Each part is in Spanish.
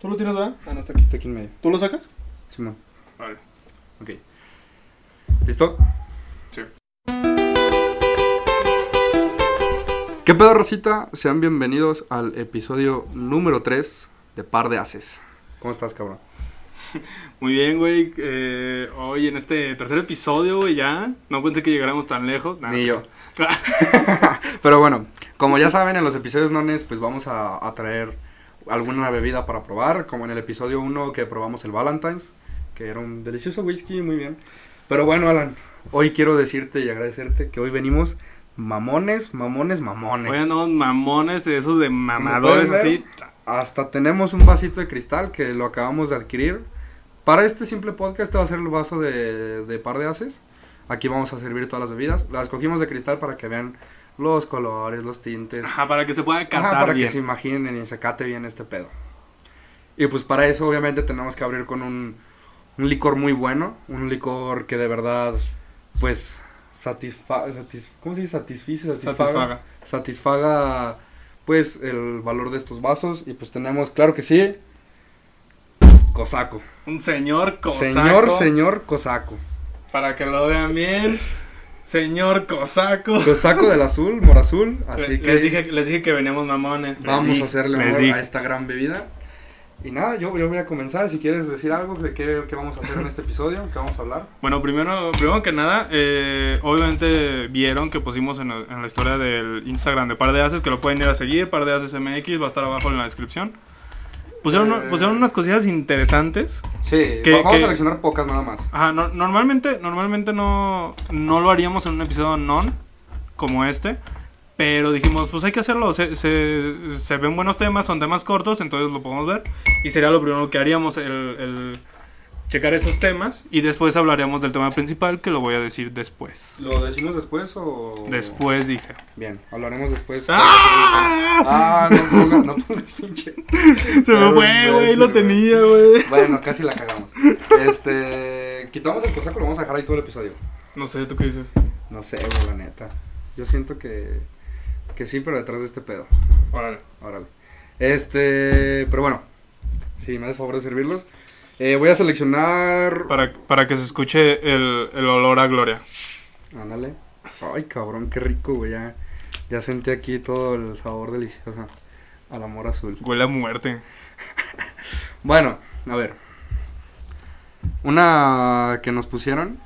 ¿Tú lo tienes, verdad? Ah, no, está aquí, está aquí en medio. ¿Tú lo sacas? Simón. Vale. Ok. ¿Listo? Sí. ¿Qué pedo, Rosita? Sean bienvenidos al episodio número 3 de Par de Haces. ¿Cómo estás, cabrón? Muy bien, güey. Eh, hoy en este tercer episodio, güey, ya. No pensé que llegáramos tan lejos. Nah, Ni yo. Pero bueno, como ya saben, en los episodios nones, pues vamos a, a traer alguna bebida para probar. Como en el episodio 1 que probamos el Valentine's, que era un delicioso whisky, muy bien. Pero bueno, Alan, hoy quiero decirte y agradecerte que hoy venimos mamones, mamones, mamones. Andamos mamones esos de mamadores pueden así. Hasta tenemos un vasito de cristal que lo acabamos de adquirir. Para este simple podcast este va a ser el vaso de, de par de haces. Aquí vamos a servir todas las bebidas. Las cogimos de cristal para que vean los colores, los tintes. Ajá, para que se pueda Ajá, catar para bien. que se imaginen y se cate bien este pedo. Y pues para eso obviamente tenemos que abrir con un, un licor muy bueno. Un licor que de verdad pues satisfa, satis- ¿cómo se dice? Satisfice, satisfaga Satisfaga. satisfaga pues el valor de estos vasos y pues tenemos claro que sí cosaco Un señor cosaco. señor señor cosaco Para que lo vean bien. Señor cosaco. cosaco del azul morazul así que les, dije, les dije que veníamos mamones. Vamos dije, a hacerle honor a esta gran bebida y nada yo, yo voy a comenzar si quieres decir algo de qué, qué vamos a hacer en este episodio qué vamos a hablar Bueno, primero, primero que nada, eh, obviamente vieron que pusimos en, la- en la historia del Instagram de Par de Haces, que lo pueden ir a seguir, Par de Haces MX, va a estar abajo en la descripción. Pusieron, Eh. pusieron unas cosillas interesantes. sí ¿Qué- vamos a seleccionar pocas nada más Ajá, no- normalmente, normalmente no, no lo haríamos en un episodio non como este, pero dijimos, pues hay que hacerlo, se, se, se ven buenos temas, son temas cortos, entonces lo podemos ver, y sería lo primero que haríamos, el, el checar esos temas, y después hablaríamos del tema principal, que lo voy a decir después. lo decimos después o Después dije. bien hablaremos después ¡Ah! ah no pongas no pongas pinche Se me fue, güey, lo tenía, güey. Bueno, casi la cagamos. Este. Quitamos el cosaco, lo vamos a dejar ahí todo el episodio. No sé, ¿tú qué dices? No sé, güey, la neta. Yo siento que. Que sí, pero detrás de este pedo. Órale. Órale. Este. Pero bueno. Si me haces favor de servirlos. Eh, voy a seleccionar. Para, para que se escuche el, el olor a gloria. Ándale. Ay, cabrón, qué rico, güey. Ya, ya sentí aquí todo el sabor delicioso. Al amor azul. Huele a muerte. Bueno, a ver. Una que nos pusieron.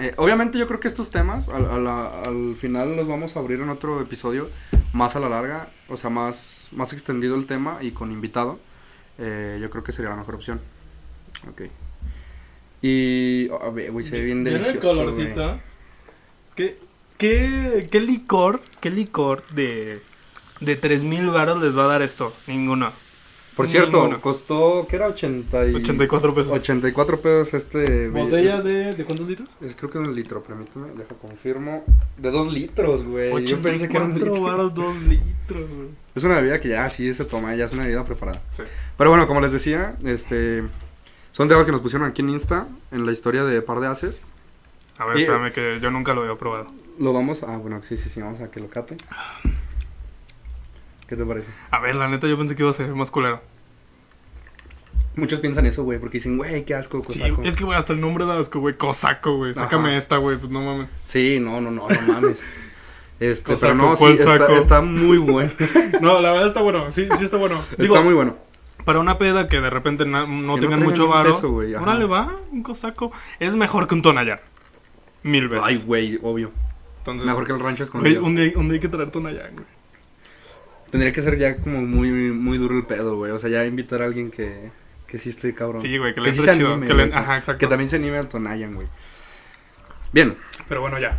Eh, obviamente yo creo que estos temas al, a la- al final los vamos a abrir en otro episodio más a la larga, o sea, más, más extendido el tema y con invitado. Eh, yo creo que sería la mejor opción. Ok. Y... A ver, güey, se ve bien el delicioso, güey. colorcito. ¿Qué, qué, qué licor, qué licor de, de 3000 varos les va a dar esto? Ninguno. Por cierto, Ninguno. costó, ¿qué era? 80 y... 84 pesos. 84 pesos este... ¿Botella este- de, de cuántos litros? Es- Creo que de un litro, permíteme, deja confirmo. De dos litros, güey. Yo pensé que era un 84 litro. varos, 2 litros, güey. Es una bebida que ya sí se toma, ya es una bebida preparada. Sí. Pero bueno, como les decía, este son temas que nos pusieron aquí en Insta, en la historia de Par de Haces. A ver, Y- espérame que yo nunca lo había probado. Lo vamos a, bueno, sí, sí, sí, vamos a que lo cate. ¿Qué te parece? A ver, la neta, yo pensé que iba a ser más culero. Muchos piensan eso, güey, porque dicen, güey, qué asco, Sí, cosaco. es que, güey, hasta el nombre da asco, güey. Cosaco, güey. Sácame Ajá. esta, güey. Pues no mames. Sí, no, no, no, no mames. Este, Cosaco, pero no, sí, ¿cuál está, muy bueno. No, la verdad está bueno. Sí, sí está bueno. Digo, está muy bueno. Para una peda que de repente no Que no tengan traigan mucho varo. Órale, va, un cosaco. Es mejor que un tonallar. Mil veces. Ay, güey, obvio. Entonces, Mejor que el rancho Pues, güey, un, día, un día hay que traer tonallar, güey. Tendría que ser ya como muy, muy duro el pedo, güey. O sea, ya invitar a alguien que, que sí esté cabrón. Sí, güey, que le sí entre se chido. anime, que le- güey, Ajá, exacto. Que también se anime al Tonayan, güey. Bien, Pero bueno, ya.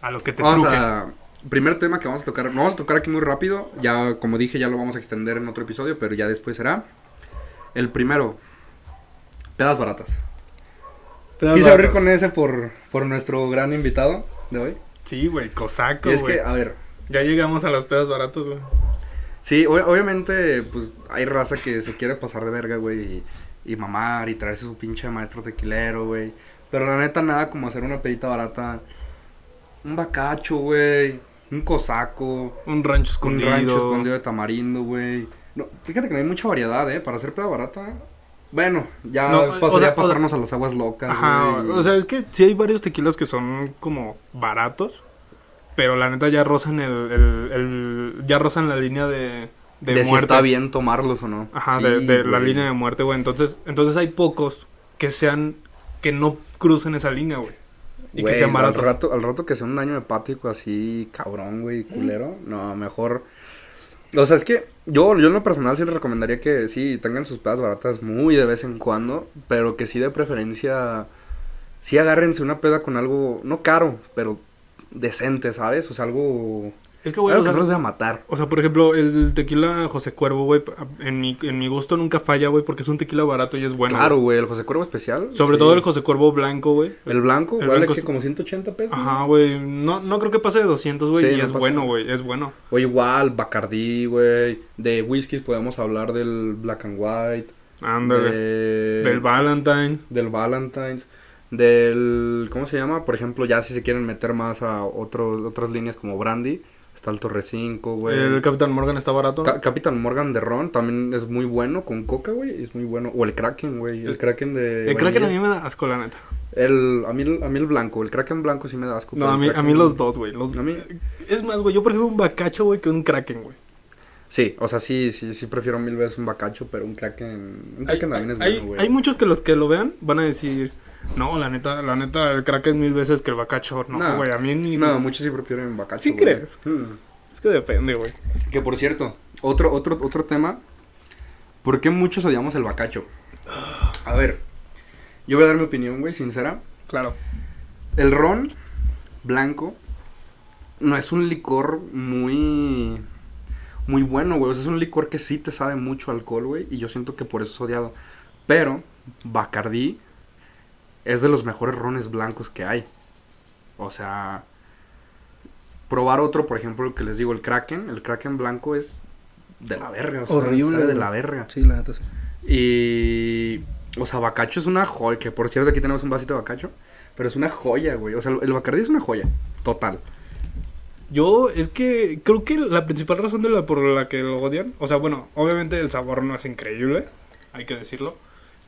A lo que te vamos truje. a... Primer tema que vamos a tocar. Lo vamos a tocar aquí muy rápido. Ya, como dije, ya lo vamos a extender en otro episodio, pero ya después será. El primero. Pedas baratas. Quise abrir con ese por, por nuestro gran invitado de hoy. Sí, güey, cosaco, Y es güey. que, a ver, Ya llegamos a las pedas baratos, güey. Sí, ob- obviamente, pues hay raza que se quiere pasar de verga, güey, y, y mamar y traerse su pinche maestro tequilero, güey. Pero la neta, nada como hacer una pedita barata. Un bacacho, güey. Un cosaco. Un rancho Un escondido. rancho escondido de tamarindo, güey. No, fíjate que no hay mucha variedad, ¿eh? Para hacer peda barata. Bueno, ya No, pasaría o sea, a pasarnos a las aguas locas. Ajá, güey. o sea, es que sí hay varios tequilas que son como baratos, pero la neta ya rozan el, el, el- ya rozan la línea de, de, de si está bien tomarlos o no. Ajá, Sí, de, de la línea de muerte, güey. Entonces, entonces hay pocos que sean, que no crucen esa línea, güey. Y Güey, que sean al baratos. rato, al rato que sea un daño hepático así, cabrón, güey, culero. No, mejor. O sea, es que yo, yo en lo personal sí les recomendaría que sí tengan sus pedas baratas muy de vez en cuando, pero que sí de preferencia. Sí agárrense una peda con algo, no caro, pero decente, ¿sabes? O sea, algo. Es que, güey, algo o sea, que no los vaya a matar. o sea, por ejemplo, el tequila José Cuervo, güey, en mi, en mi gusto nunca falla, güey, porque es un tequila barato y es bueno. claro, güey. el José Cuervo especial. Sobre sí. todo el José Cuervo blanco, güey. El blanco, el vale blanco que es- como 180 pesos. Ajá, güey. No, no creo que pase de 200, güey. Sí, y no es pasa. bueno, güey. Es bueno. O igual, Bacardí, güey. De whiskies podemos hablar del Black and White. Ándale. de- Del Valentine. del Valentine's, del, ¿cómo se llama? Por ejemplo, ya si se quieren meter más a otros otras líneas como Brandy, está el Torre 5, güey. El Capitán Morgan está barato. Ca- Capitán Morgan de Ron también es muy bueno con coca, güey, es muy bueno. O el Kraken, güey, el, El- Kraken de el Kraken a mí me da asco, la neta. el a mí el- a mí el blanco, el Kraken blanco sí me da asco. No, a mí, a mí los dos, güey. Los... A mí- Es más, güey, yo prefiero un bacacho, güey, que un Kraken, güey. Sí, o sea, sí, sí, sí prefiero mil veces un bacacho, pero un Kraken, un Hay, Kraken también es bueno, güey. hay muchos que los que lo vean van a decir, no, la neta, la neta, el Kraken mil veces que el bacacho. No, No. güey, a mí ni... No, muchos sí prefieren bacacho. ¿Sí crees? Hmm. Es que depende, güey. Que por cierto, otro, otro, otro tema. ¿Por qué muchos odiamos el bacacho? A ver, yo voy a dar mi opinión, güey, sincera. Claro. El ron blanco no es un licor muy. Muy bueno, güey. O sea, es un licor que sí te sabe mucho alcohol, güey. Y yo siento que por eso es odiado. Pero, Bacardí es de los mejores rones blancos que hay. O sea, probar otro, por ejemplo, el que les digo, el Kraken. El Kraken blanco es de la verga. O sea, Horrible, de la verga. Sí, la neta sí. Y. O sea, Bacacho es una joya. Que por cierto, aquí tenemos un vasito de Bacacho. Pero es una joya, güey. O sea, el Bacardí es una joya. Total. Yo, es que creo que la principal razón de la por la que lo odian, o sea, bueno, obviamente el sabor no es increíble, hay que decirlo,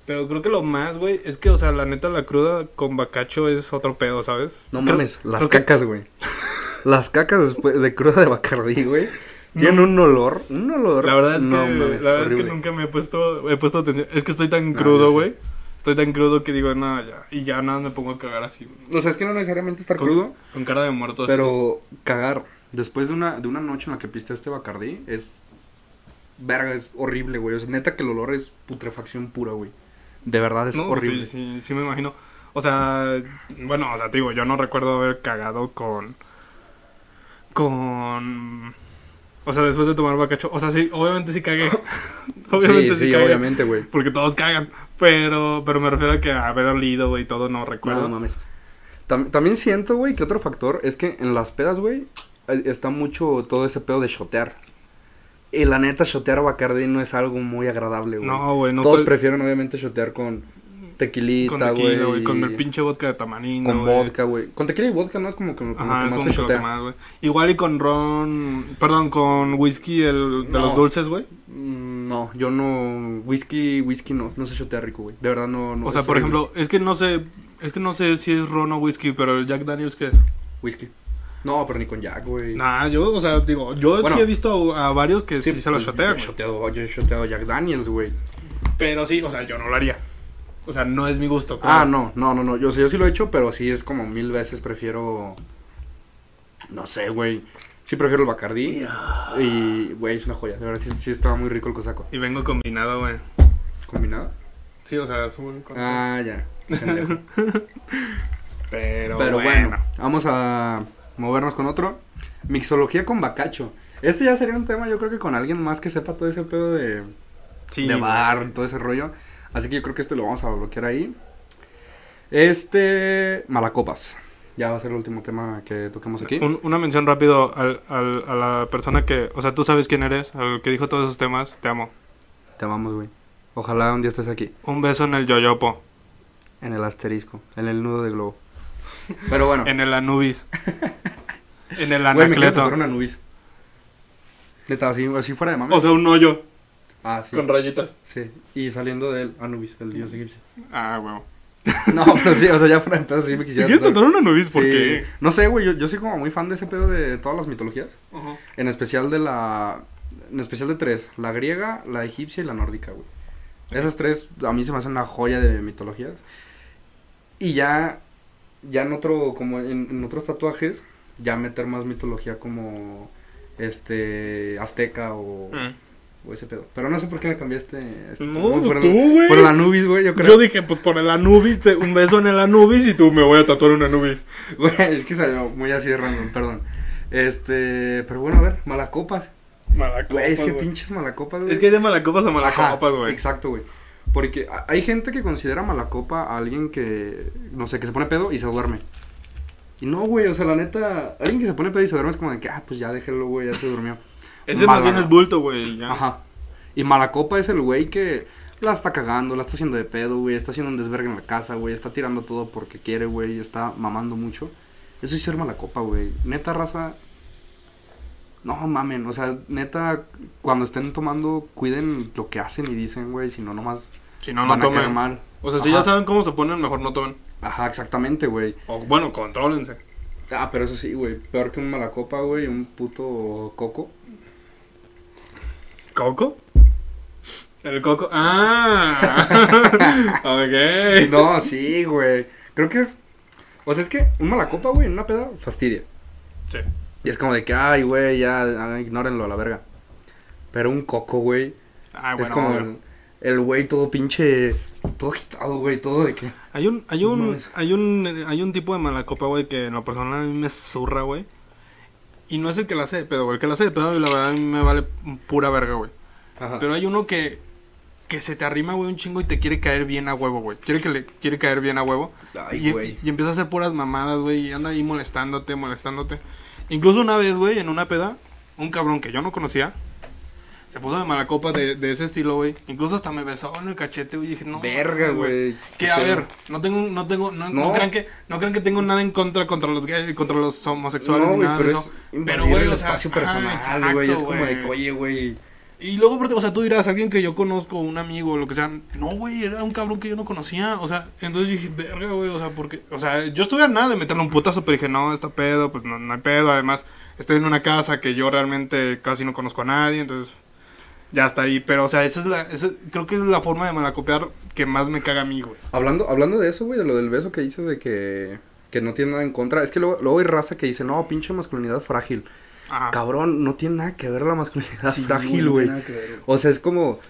pero creo que lo más, güey, es que, o sea, la neta, la cruda con bacacho es otro pedo, ¿sabes? No Creo- mames, las cacas, güey. Las cacas después de cruda de Bacardí, güey. Tienen un olor, un olor. La verdad es que, no mames, la verdad es que nunca me he puesto, he puesto atención, es que estoy tan No, crudo, sí. güey, estoy tan crudo que digo, no, ya, y ya nada, me pongo a cagar así, O sea, es que no necesariamente estar Con- crudo, con cara de muerto. así. pero cagar después de una, de una noche en la que piste este Bacardí es. Verga, es horrible, güey. O sea, neta que el olor es putrefacción pura, güey. De verdad es No, horrible. Sí, sí, sí me imagino. O sea, bueno, o sea, te digo, yo no recuerdo haber cagado con. Con. O sea, después de tomar bacacho. O sea, sí, obviamente sí cagué. obviamente sí, sí, cagué. obviamente, güey. Porque todos cagan. Pero, pero me refiero a que haber olido, güey, todo no recuerdo. No mames. Tam- también siento, güey, que otro factor es que en las pedas, güey, eh, está mucho todo ese pedo de shotear. Y la neta, shotear Bacardi no es algo muy agradable, güey. No, güey, no. Todos todo- prefieren, obviamente, shotear con tequilita, con tequila, güey. güey. Con el pinche vodka de tamarindo. Con güey. vodka, güey. Con tequila y vodka no es como que, como Ajá, que es más como se que lo que shotea. más, güey. Igual y con ron. Perdón, con whisky el, de No. los dulces, güey. Mm, No, yo no. Whisky, whisky no. No se shotea rico, güey. De verdad no. no o sea, por ejemplo, es que no sé. Es que no sé si es ron o whisky, pero el Jack Daniels, ¿qué es? Whisky. No, pero ni con Jack, güey. Nah, yo, o sea, digo, yo Bueno. sí he visto a, a varios que sí, se lo shotean. Yo he shoteado, Jack Daniels, güey. Pero sí, o sea, yo no lo haría. O sea, no es mi gusto. Ah, claro. no, no, no, no. Yo, sé, yo sí lo he hecho, pero sí es como mil veces prefiero. No sé, güey. Sí prefiero el Bacardí. Y, güey, es una joya. De verdad, sí, sí estaba muy rico el cosaco. Y vengo combinado, güey. ¿Combinado? Sí, o sea, azul con... Ah, ya. Pero, pero bueno. bueno, vamos a movernos con otro. Mixología con bacacho. Este ya sería un tema, yo creo que con alguien más que sepa todo ese pedo de, Sí, de güey. bar, todo ese rollo. Así que yo creo que este lo vamos a bloquear ahí. Este, Malacopas. Ya va a ser el último tema que toquemos aquí. Un- una mención rápido al, al- a la persona que... O sea, tú sabes quién eres, al que dijo todos esos temas. Te amo. Te amamos, güey. Ojalá un día estés aquí, Un beso en el yoyopo. en el asterisco, en el nudo de globo. Pero bueno, En el Anubis. en el güey, me Anacleto. tatuar una nubis. Neta, así, así fuera de mame. O sea, un hoyo. Ah, sí. Con rayitas. Sí. Y saliendo de él, Anubis, el dios egipcio. Ah, huevo. No, pero sí, o sea, ya fuera de pedo, sí me ¿Te quisiera. quieres tatuar. una Anubis? ¿Por Sí. qué? No sé, güey, yo, yo soy como muy fan de ese pedo de todas las mitologías. Ajá. En especial de la. En especial de tres: la griega, la egipcia y la nórdica, güey. Esas tres a mí se me hacen una joya de mitologías. Y ya. Ya en otro. Como en, en otros tatuajes. Ya meter más mitología como. Este. Azteca o. Mm. o ese pedo. Pero no sé por qué me cambiaste. este, No, por pues el- tú, güey. Por el Anubis, güey, yo creo. Yo dije, pues por el Anubis, un beso en el Anubis y tú me voy a tatuar un Anubis. Güey, es que salió muy así de random, perdón. Este. Pero bueno, a ver, malacopas. Malacopas, Güey, es que pinches malacopas, güey. Es que hay de malacopas a malacopas, güey. Exacto, güey. Porque hay gente que considera mala copa a alguien que, no sé, que se pone pedo y se duerme. Y no, güey, o sea, la neta, alguien que se pone pedo y se duerme es como de que, ah, pues ya déjelo, güey, ya se durmió. Ese más bien es bulto, güey. ya. Ajá. Y mala copa es el güey que la está cagando, la está haciendo de pedo, güey, está haciendo un desvergue en la casa, güey, está tirando todo porque quiere, güey, está mamando mucho. Eso es ser mala copa, güey. Neta, raza. No mamen, o sea, neta, cuando estén tomando, cuiden lo que hacen y dicen, güey, si no, nomás Si no, no van a caer tomen. mal. O sea, si ya saben cómo se ponen, mejor no tomen. Ajá, exactamente, güey. O bueno, contrólense. Ah, pero eso sí, güey. Peor que un mala copa, güey, un puto coco. ¿Coco? El coco. Ah. ok. No, sí, güey. Creo que es. O sea, es que un mala copa, güey, en una peda, fastidia. Sí. Y es como de que, ay, güey, ya, ah, ignórenlo a la verga. Pero un coco, güey, Ah, es bueno. como obvio. el- el güey todo pinche. Todo agitado, güey, todo de que. Hay un, hay No un, mames. hay un, hay un tipo de malacopa, güey, que en lo personal a mí me zurra, güey. Y no es el que la hace de pedo, güey. El que la hace de pedo, la verdad, a mí me vale pura verga, güey. Ajá. Pero hay uno que, que se te arrima, güey, un chingo y te quiere caer bien a huevo, güey. Quiere que le quiere caer bien a huevo. Ay, y, güey. y empieza a hacer puras mamadas, güey, y anda ahí molestándote, molestándote. Incluso una vez, güey, en una peda, un cabrón que yo no conocía, se puso de mala copa de, de ese estilo, güey. Incluso hasta me besó en el cachete, güey, y dije, no. Verga, mames, güey. Que a ver, no tengo, no tengo, no, no No. crean que, no crean que tengo nada en contra contra los gays, contra los homosexuales No, ni nada pero de es eso. Pero, güey, o sea, espacio personal, güey. Es como de oye, güey. Y luego, o sea, tú dirás, alguien que yo conozco, un amigo, lo que sea. No, güey, era un cabrón que yo no conocía. O sea, entonces dije, verga, güey, o sea, porque. O sea, yo estuve a nada de meterle un putazo, pero dije, no, está pedo, pues no, no hay pedo. Además, estoy en una casa que yo realmente casi no conozco a nadie, entonces. Ya está ahí. Pero, o sea, esa es la. esa- creo que es la forma de malacopiar que más me caga a mí, güey. Hablando, hablando de eso, güey, de lo del beso que dices de que, que no tiene nada en contra. Es que luego, luego hay raza que dice, no, pinche masculinidad frágil. Ajá. Cabrón, no tiene nada que ver la masculinidad Sí, frágil, no güey. tiene nada que ver. O sea, es como,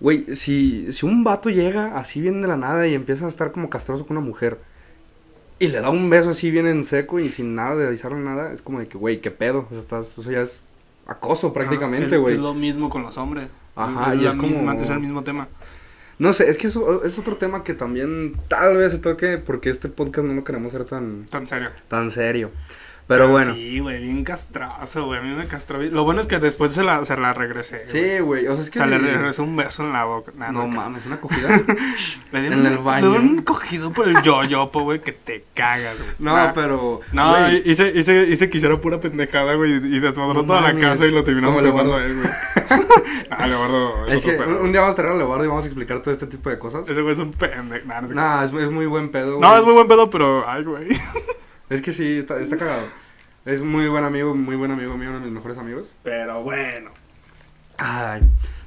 güey, si, si un vato llega así bien de la nada y empieza a estar como castroso con una mujer y le da un beso así bien en seco y sin nada de avisarle nada, es como de que, güey, qué pedo. O sea, estás, eso ya es acoso prácticamente, güey. Es lo mismo con los hombres. Ajá, es, y es como- misma- es el mismo tema. No sé, es que eso es otro tema que también tal vez se toque porque este podcast no lo queremos hacer tan, Tan serio. tan serio. Pero bueno. Sí, güey, bien castroso, güey. A mí me castró bien. Lo bueno es que después se la, se la regresé. Sí, güey, o sea, es que... O sea, le sí. regresó un beso en la boca. Nah, No no, mames, una cogida. Le dieron en un- el baño. Le dieron un cogido por el yo-yopo, güey, que te cagas, güey. No, Nah. pero... No, güey, hice, hice, hice que hiciera pura pendejada, güey, y desmadró No toda la casa y lo terminamos llevando a él, güey. nah, Leobardo es Es que otro un, día vamos a traer a Leobardo y vamos a explicar todo este tipo de cosas. Ese güey es un pendejo. Nah, no, sé Nah, es, es muy buen pedo. no, es muy buen pedo, pero, ay, güey. Es que sí, está, está cagado. Es muy buen amigo, muy buen amigo mío, uno de mis mejores amigos. Pero bueno. Ay.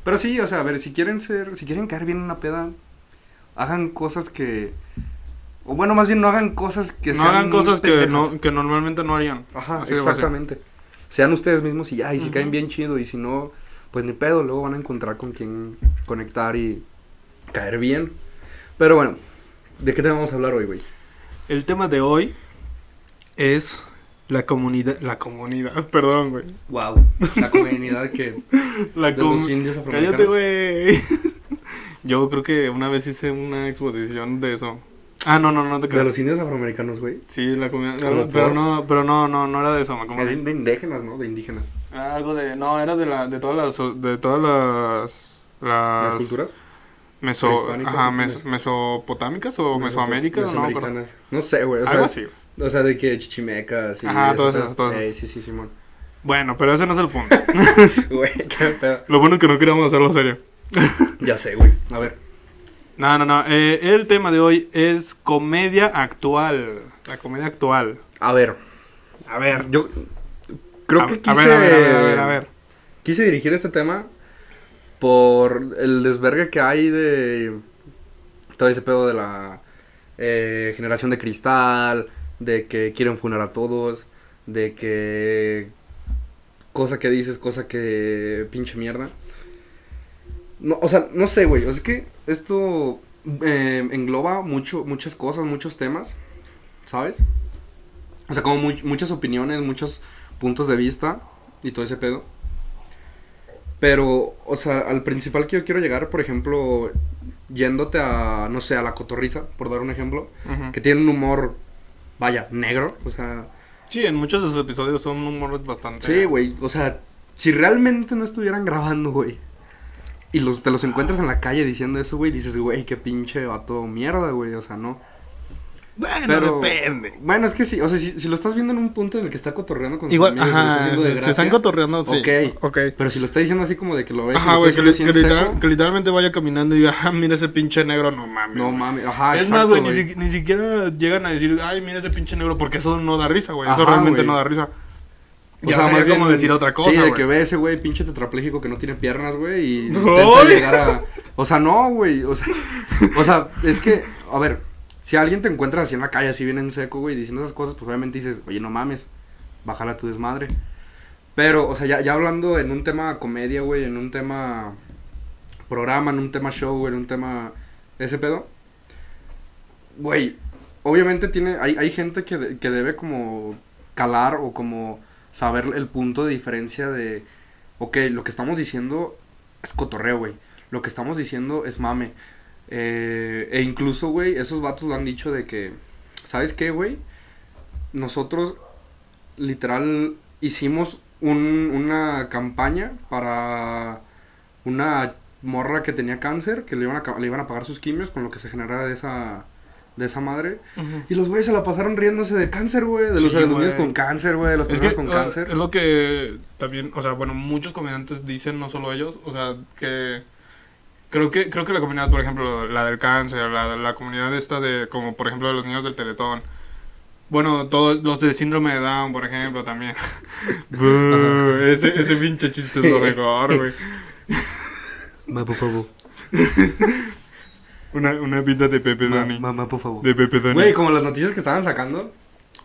Pero sí, o sea, a ver, si quieren ser, si quieren caer bien en una peda, hagan cosas que... O bueno, más bien no hagan cosas que No sean hagan muy cosas que, no, que normalmente no harían. Ajá, Así exactamente. Sean ustedes mismos y ya, y si caen bien chido, y si no, pues ni pedo, luego van a encontrar con quien conectar y caer bien. Pero bueno, ¿de qué te vamos a hablar hoy, güey? El tema de hoy es la comunidad. La comunidad, perdón, güey. Wow, la comunidad que... La De com- los indios afroamericanos. Cállate, güey. Yo creo que una vez hice una exposición de eso. Ah, no, no, no te De creas. los indios afroamericanos, güey. Sí, la comunidad. ¿Como Pero por? no, pero no, no, no era de eso, me De, de indígenas, ¿no? De indígenas. Era algo de. No, era de la, de todas las. De todas las. Las, ¿Las culturas? Meso, ajá, mesopotámicas o mesoaméricas, no. No sé, güey. O Algo sea, así. O sea, de que chichimecas y... Ajá, todas esas, todas esas. sí, sí, Simón. Bueno, pero ese no es el punto. Güey, qué pedo. Lo bueno es que no queríamos hacerlo serio. ya sé, güey. A ver. No, no, no. eh, el tema de hoy es comedia actual. La comedia actual. A ver. A ver. Yo creo a, que a quise... ver, a ver, a ver, a ver, a ver. Quise dirigir este tema por el desvergue que hay de todo ese pedo de la eh, generación de cristal, de que quieren funar a todos, de que cosa que dices, cosa que pinche mierda. No, o sea, no sé, güey, es que esto eh, engloba mucho, muchas cosas, muchos temas, ¿sabes? O sea, como mu- muchas opiniones, muchos puntos de vista y todo ese pedo. Pero, o sea, al principal que yo quiero llegar, por ejemplo, yéndote a, no sé, a la cotorriza, por dar un ejemplo, que tiene un humor, vaya, negro, o sea, Sí, en muchos de sus episodios son humores bastante. sí, güey, o sea, si realmente no estuvieran grabando, güey, y los, te los encuentras en la calle diciendo eso, güey, dices, güey, qué pinche vato mierda, güey, o sea, no. Bueno, Pero- depende. Bueno, es que sí, o sea, si, si lo estás viendo en un punto en el que está cotorreando con Igual, amigos está ajá, de se, se están cotorreando, sí. Ok. Ok. Pero si lo está diciendo así como de que lo ves Ajá, güey, que, literal- literalmente vaya caminando y diga, ah, mira ese pinche negro, no mames. No mames, ajá, es exacto, más, güey, ni, si- ni siquiera llegan a decir, ay, mira ese pinche negro, porque eso no da risa, güey. Eso realmente no da risa. O Ya sea, sería más bien- como decir otra cosa, Sí, de que ve ese güey pinche tetrapléjico que no tiene piernas, güey, y intenta llegar a... O sea, no, güey, o sea, o sea, es que, a ver, si alguien te encuentra así en la calle, así bien en seco, güey, diciendo esas cosas, pues obviamente dices, oye, no mames, bájala tu desmadre. Pero, o sea, ya, ya hablando en un tema comedia, güey, en un tema programa, en un tema show, güey, en un tema ese pedo, güey, obviamente tiene, hay, hay gente que, que debe como calar o como saber el punto de diferencia de, ok, lo que estamos diciendo es cotorreo, güey, lo que estamos diciendo es mame. Eh, e incluso, güey, esos vatos lo han dicho de que, ¿sabes qué, güey? Nosotros literal hicimos un- una campaña para una morra que tenía cáncer, que le iban a, le iban a pagar sus quimios con lo que se generara de esa, de esa madre. Y los güeyes se la pasaron riéndose de cáncer, güey. De Sí, los, niños con cáncer, güey. De las Es personas que con uh, cáncer. es lo que también, o sea, bueno, muchos comediantes dicen, no solo ellos, o sea, que creo que creo que la comunidad, por ejemplo, la del cáncer, la, la comunidad esta de, como por ejemplo, de los niños del Teletón, bueno, todos los de síndrome de Down, por ejemplo, también. Buh, ese, ese pinche chiste es lo mejor, güey. Mamá, por favor. Una, una pinta de Pepe Dani. Mamá, por favor. De Pepe Dani. Güey, como las noticias que estaban sacando.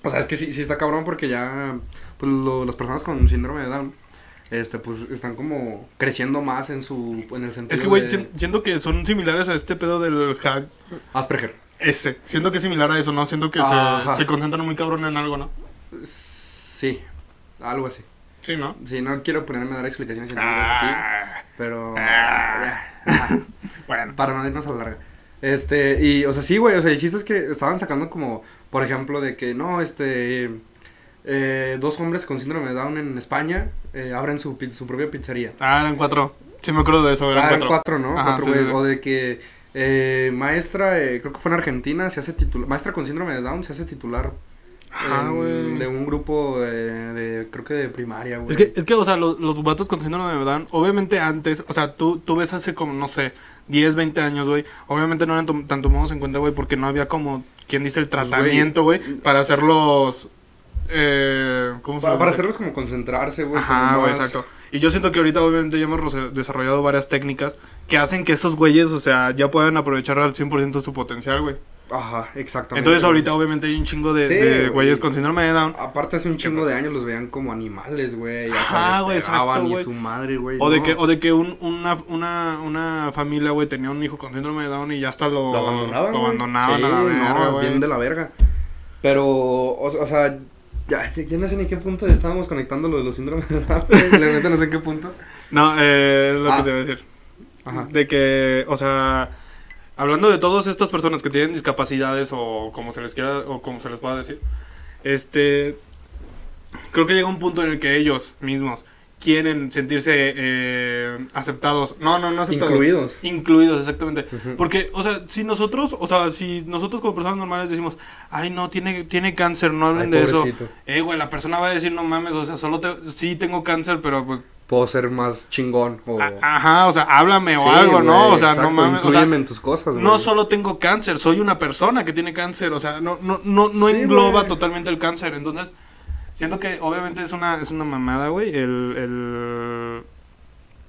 O sea, es que sí, sí está cabrón porque ya. Pues lo- las personas con síndrome de Down. Este, pues están como creciendo más en su. En el sentido. es que, güey, de siento que son similares a este pedo del hack. Asperger. Ese. Siento que es similar a eso, ¿no? Siento que se, se concentran muy cabrón en algo, ¿no? Sí. Algo así. Sí, ¿no? Sí, no quiero ponerme a dar explicaciones científicas aquí. Ah, Pero. Ah. Bueno. Para no irnos a la larga. Este, y, o sea, sí, güey, o sea, el chiste es que estaban sacando como, por ejemplo, de que, no, este, eh, dos hombres con síndrome de Down en España eh, abren su, su propia pizzería. Ah, eran cuatro. Sí, me acuerdo de eso, eran Ah, eran cuatro. cuatro, ¿no? Ajá, cuatro sí. O de que eh, maestra, eh, creo que fue en Argentina, se hace titular, maestra con síndrome de Down se hace titular Ajá, en- güey. de un grupo de, de, creo que de primaria, güey. Es que, es que, o sea, los, los vatos con síndrome de Down, obviamente antes, o sea, tú, tú ves hace como, no sé, 10, 20 años, güey, obviamente no eran tan tomados en cuenta, güey, porque no había como, quien dice, el Pues, güey, tratamiento, güey, para hacerlos, eh, ¿cómo se para, hacerlos como concentrarse, güey. Ajá, güey, exacto. Y yo siento que ahorita obviamente ya hemos desarrollado varias técnicas que hacen que esos güeyes, o sea, ya puedan aprovechar al 100% su potencial, güey. Ajá, exactamente. Entonces ahorita obviamente hay un chingo de, Sí, de güey. güeyes con síndrome de Down. Aparte hace un ¿Qué chingo pasa? de años los veían como animales, güey. Ajá, güey, exacto, güey. su madre, güey. O de que, o de que un- una, una, una familia, güey, tenía un hijo con síndrome de Down y ya hasta lo, lo abandonaban. lo abandonaban Sí, a la verga, no, bien de la verga. Pero, o, o sea, ya, ya no sé ni qué punto estábamos conectando lo de los síndromes de Down. neta no sé en qué punto. No, eh, es lo Ah. que te iba a decir. Ajá. De que, o sea, hablando de todas estas personas que tienen discapacidades o como se les quiera, o como se les pueda decir, este, creo que llega un punto en el que ellos mismos quieren sentirse eh, aceptados. No, no, no aceptados. Incluidos. Incluidos, exactamente. Porque, o sea, si nosotros, o sea, si nosotros como personas normales decimos, ay, no, tiene, tiene cáncer, no hablen Ay, de eso. pobrecito. Eh, güey, la persona va a decir, no mames, o sea, solo te- sí tengo cáncer, pero pues puedo ser más chingón. O... Ajá, o sea, háblame o algo, ¿no? O sea, exacto, no mames. O sea, en tus cosas, güey. no solo tengo cáncer, soy una persona que tiene cáncer. O sea, no, no, no, no Sí, engloba güey. totalmente el cáncer. Entonces, siento que obviamente es una, es una mamada, güey. El, el,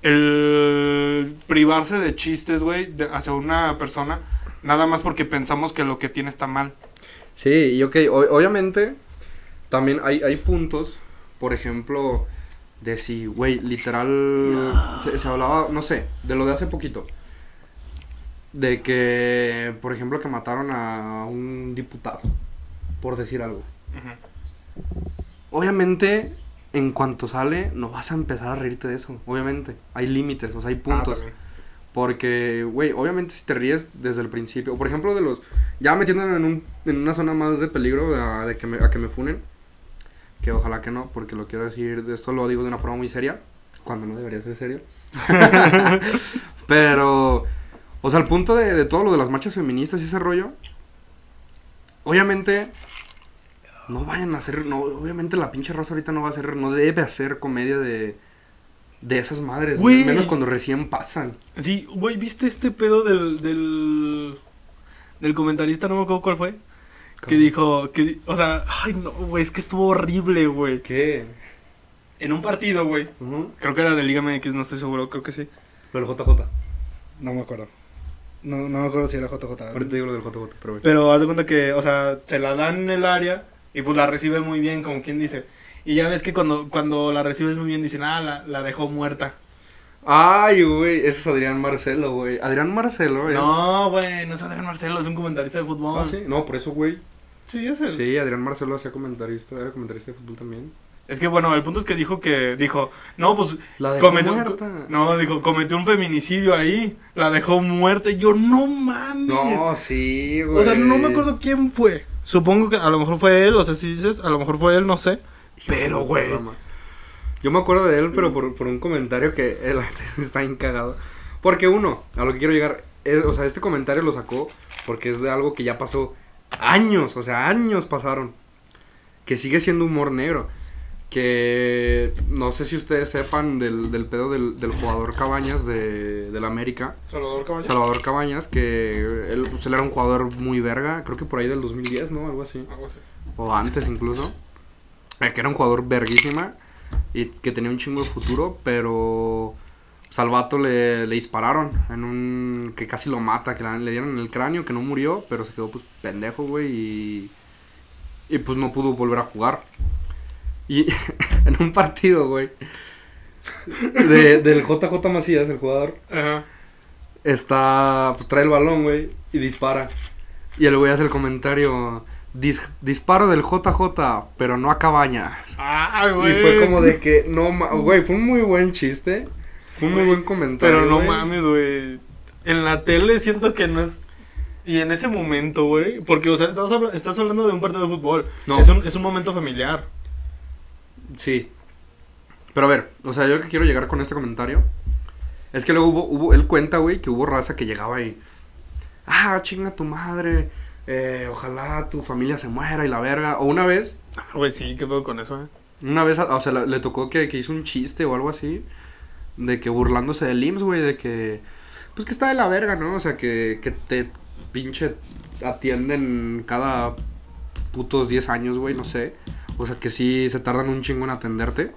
el privarse de chistes, güey, de- hacia una persona. Nada más porque pensamos que lo que tiene está mal. Sí, y ok, o- obviamente también hay, hay puntos, por ejemplo, de si, güey, literal, se, se hablaba, no sé, de lo de hace poquito. De que, por ejemplo, que mataron a un diputado, por decir algo. Obviamente, en cuanto sale, no vas a empezar a reírte de eso, obviamente. Hay límites, o sea, hay Ah, puntos. Porque, güey, obviamente si te ríes desde el principio, por ejemplo, de los, ya metiéndome en, un, en una zona más de peligro a, de que me, a que me funen, que ojalá que no, porque lo quiero decir, de esto lo digo de una forma muy seria, cuando no debería ser serio. Pero, o sea, el punto de, de todo lo de las marchas feministas y ese rollo, obviamente, no vayan a hacer, no, obviamente la pinche raza ahorita no va a hacer, no debe hacer comedia de, de esas madres, Güey. menos cuando recién pasan. Sí, güey, ¿viste este pedo del, del, del comentarista? No me acuerdo cuál fue. Que dijo, que, o sea, ay no, güey, es que estuvo horrible, güey. ¿Qué? En un partido, güey. Creo que era de Liga MX, no estoy seguro, creo que sí. Lo del JJ. No me acuerdo. No, no me acuerdo si era JJ. Ahorita digo lo del JJ, pero güey. Pero haz de cuenta que, o sea, se la dan en el área y pues la recibe muy bien, como quien dice. Y ya ves que cuando, cuando la recibes muy bien dicen, ah, la, la dejó muerta. Ay, güey, ese es Adrián Marcelo, güey. Adrián Marcelo es... No, güey, no es Adrián Marcelo, es un comentarista de fútbol. Ah, sí. No, por eso, güey. Sí, es él. Sí, Adrián Marcelo hacía comentarista, era comentarista de fútbol también. Es que bueno, el punto es que dijo que, dijo, no, pues La dejó cometió, muerta. no, dijo, cometió un feminicidio ahí, la dejó muerta y yo, no mames. No, sí, güey. o sea, no me acuerdo quién fue. Supongo que a lo mejor fue él, o sea, si dices, a lo mejor fue él, no sé. Pero, güey. Yo me acuerdo de él, pero por, por un comentario que él está bien cagado. Porque uno, a lo que quiero llegar, es- o sea, este comentario lo sacó porque es de algo que ya pasó años, o sea, años pasaron. Que sigue siendo humor negro. Que no sé si ustedes sepan del, del pedo del, del jugador Cabañas de, del América. Salvador Caballo. Salvador Cabañas, que él, pues, él era un jugador muy verga, creo que por ahí del 2010, ¿no? Algo así. Algo así. O antes incluso. Eh, que era un jugador verguísima y que tenía un chingo de futuro, pero Salvato le, le dispararon en un... que casi lo mata, que le dieron en el cráneo, que no murió, pero se quedó pues pendejo, güey, y... Y pues no pudo volver a jugar. Y en un partido, güey, de- del JJ Macías, el jugador, Ajá. está, pues trae el balón, güey, y dispara. Y el güey hace el comentario, "Dis- disparo del JJ, pero no a Cabañas. Ah, Y güey. fue como de que, no, ma- güey, fue un muy buen chiste, fue un muy buen comentario. Pero no güey. mames, güey. En la tele siento que no es. Y en ese momento, güey. Porque, o sea, estás, estás hablando de un partido de fútbol. No. Es, un, es un momento familiar. Sí. Pero a ver, o sea, yo lo que quiero llegar con este comentario es que luego hubo, hubo él cuenta, güey, que hubo raza que llegaba y, ah, chinga tu madre, eh, ojalá tu familia se muera y la verga. O una vez, Ah, Güey, sí, ¿qué pedo con eso, eh? Una vez, o sea, le tocó que, que hizo un chiste o algo así. De que burlándose del IMSS, güey. De que. Pues que está de la verga, ¿no? O sea, que, que te pinche atienden cada putos 10 años, güey, no sé. O sea, que sí se tardan un chingo en atenderte.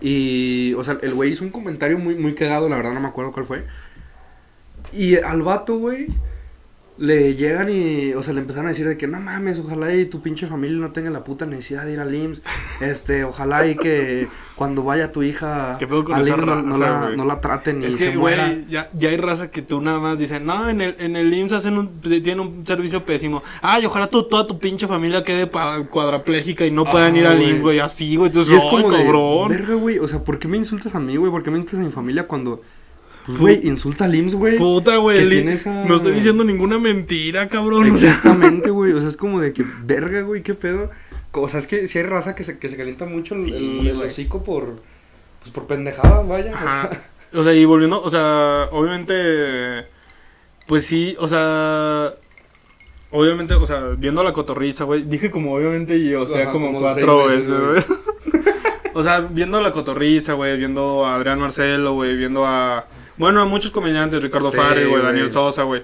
Y, o sea, el güey hizo un comentario muy, muy cagado, la verdad no me acuerdo cuál fue. Y al vato, güey, le llegan y, o sea, le empezaron a decir de que no mames, ojalá y tu pinche familia no tenga la puta necesidad de ir al IMSS. Este, ojalá y que cuando vaya tu hija ¿Qué pedo con al IMSS no, no la, no la traten y Es se que, muera. güey, ya, ya hay raza que tú nada más dices, no, en el, en el IMSS hacen un, tienen un servicio pésimo. Ay, ojalá tu, toda tu pinche familia quede pa- cuadraplégica y no puedan ir al güey. IMSS, güey, así, güey. Entonces, Y es "Ay, como de, verga, güey, o sea, ¿por qué me insultas a mí, güey? ¿Por qué me insultas a mi familia cuando, güey, insulta al IMSS, güey? Puta, güey. que el- tiene esa- No estoy diciendo ninguna mentira, cabrón. Exactamente, güey. O sea, es como de que, verga, güey, qué pedo. O sea, es que si hay raza que se, que se calienta mucho el, Sí, el- hocico por, pues, por pendejadas, vaya. o sea. Ajá. O sea, y volviendo, o sea, obviamente, pues sí, o sea, obviamente, o sea, viendo la cotorriza, güey, dije como obviamente y, o sea, Ajá, como, como cuatro veces, veces, güey. O sea, viendo a la Cotorriza, güey, viendo a Adrián Marcelo, güey, viendo a. Bueno, a muchos comediantes, Ricardo Sí, Farri, güey. Daniel Sosa, güey.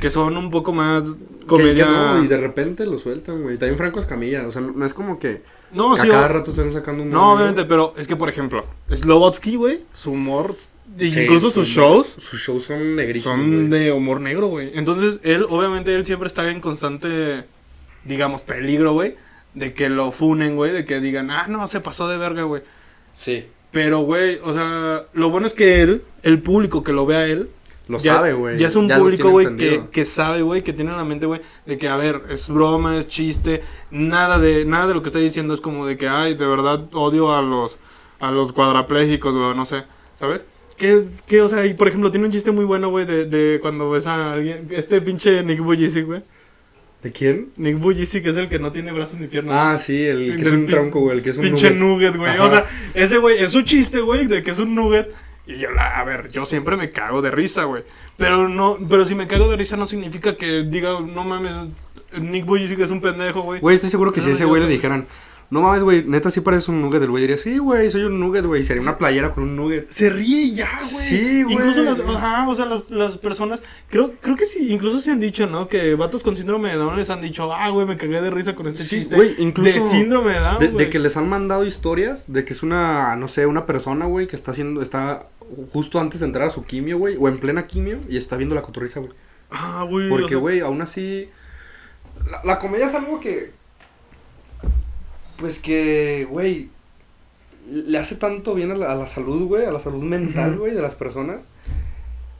Que son un poco más comedia. que no, y de repente lo sueltan, güey. También Franco Escamilla, o sea, no, no es como que No, a sí, cada o- rato estén sacando un No, obviamente, pero es que, por ejemplo, Slobotsky, güey, su humor, y Sí, incluso su sus shows, Sus shows son negrísimos, son de humor negro, güey. Entonces, él, obviamente, él siempre está en constante, digamos, peligro, güey, de que lo funen, güey, de que digan, ah, no, se pasó de verga, güey. Sí, Pero, güey, o sea, lo bueno es que él, el público que lo ve a él, lo ya, sabe, güey. Ya es un Ya público, güey, que, que sabe, güey, que tiene en la mente, güey, de que, a ver, es broma, es chiste, nada de, nada de lo que está diciendo es como de que, ay, de verdad odio a los, a los cuadraplégicos, güey, no sé, ¿sabes? Que, que, o sea, y por ejemplo, tiene un chiste muy bueno, güey, de, de cuando ves a alguien, este pinche Nick Bujicic, güey. ¿De quién? Nick Bujicic es el que no tiene brazos ni piernas. Ah, sí, el que es un tronco, güey, el que es un pinche nugget. nugget, güey. O sea, ese güey es un chiste, güey, de que es un nugget. Y yo, la, a ver, yo siempre me cago de risa, güey. Pero no, pero si me cago de risa no significa que diga, no mames, Nick Bujicic es un pendejo, güey. Güey, estoy seguro que si a ese güey le dijeran, no mames, güey, neta sí pareces un nugget, el güey diría, sí, güey, soy un nugget, güey, y sería una playera con un nugget. Se ríe ya, güey. Sí, güey. Incluso las, ajá, o sea, las, las personas, creo, creo que sí, incluso se han dicho, ¿no? Que vatos con síndrome de Down les han dicho, ah, güey, me cagué de risa con este Sí, chiste. güey, incluso de síndrome de Down, De, de que les han mandado historias de que es una, no sé, una persona, güey, que está haciendo, está justo antes de entrar a su quimio, güey, o en plena quimio, y está viendo la cotorriza, güey. Ah, güey. o Porque, sea, güey, aún así. La, la comedia es algo que. Pues que, güey. Le hace tanto bien a la, a la salud, güey, a la salud mental, güey, de las personas.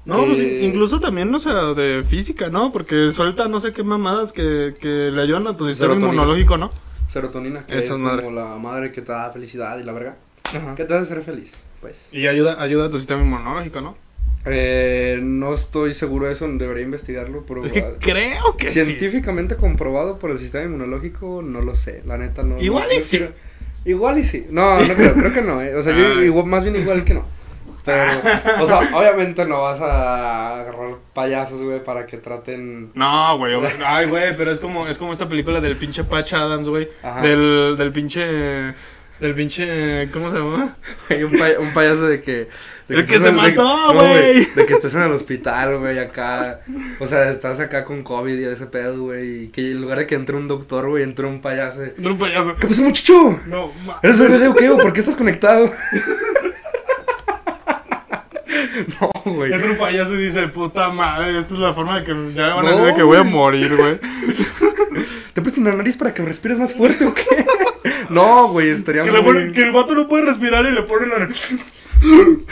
No, pues incluso también, o sea, de física, ¿no? Porque suelta no sé qué mamadas que, que le ayudan a tu sistema Serotonina. inmunológico, ¿no? Serotonina, que Esa es madre. como la madre que te da felicidad y la verga. Que te hace ser feliz, pues. Y ayuda, ayuda a tu sistema inmunológico, ¿no? Eh, no estoy seguro de eso, debería investigarlo, pero. Es que ah, creo que sí. Científicamente comprobado por el sistema inmunológico, no lo sé, la neta no. Igual no- y no sí. Igual y sí. No, no creo, creo que no, eh. O sea, yo Ay. igual, más bien igual que no. Pero, o sea, obviamente no vas a agarrar payasos, güey, para que traten. No, güey. Ay, güey, pero es como, es como esta película del pinche Patch Adams, güey. Del, del pinche... Del pinche... ¿Cómo se llama? Un, pay- un payaso de que. de El que se en- mató, güey. De que estés en el hospital, güey, acá. O sea, estás acá con COVID y ese pedo, güey. Y que en lugar de que entre un doctor, güey, entre un payaso. No, un payaso. ¿Qué pasó, muchacho? No, ma- ¿Eres el video qué? ¿O por qué estás conectado? no, güey. Entra un payaso y dice, puta madre, esta es la forma de que ya me van a No, decir que voy a morir, güey. ¿Te presto una nariz para que respires más fuerte o qué? No, güey, estaría Que, muy... ponen- que el vato no puede respirar y le ponen la...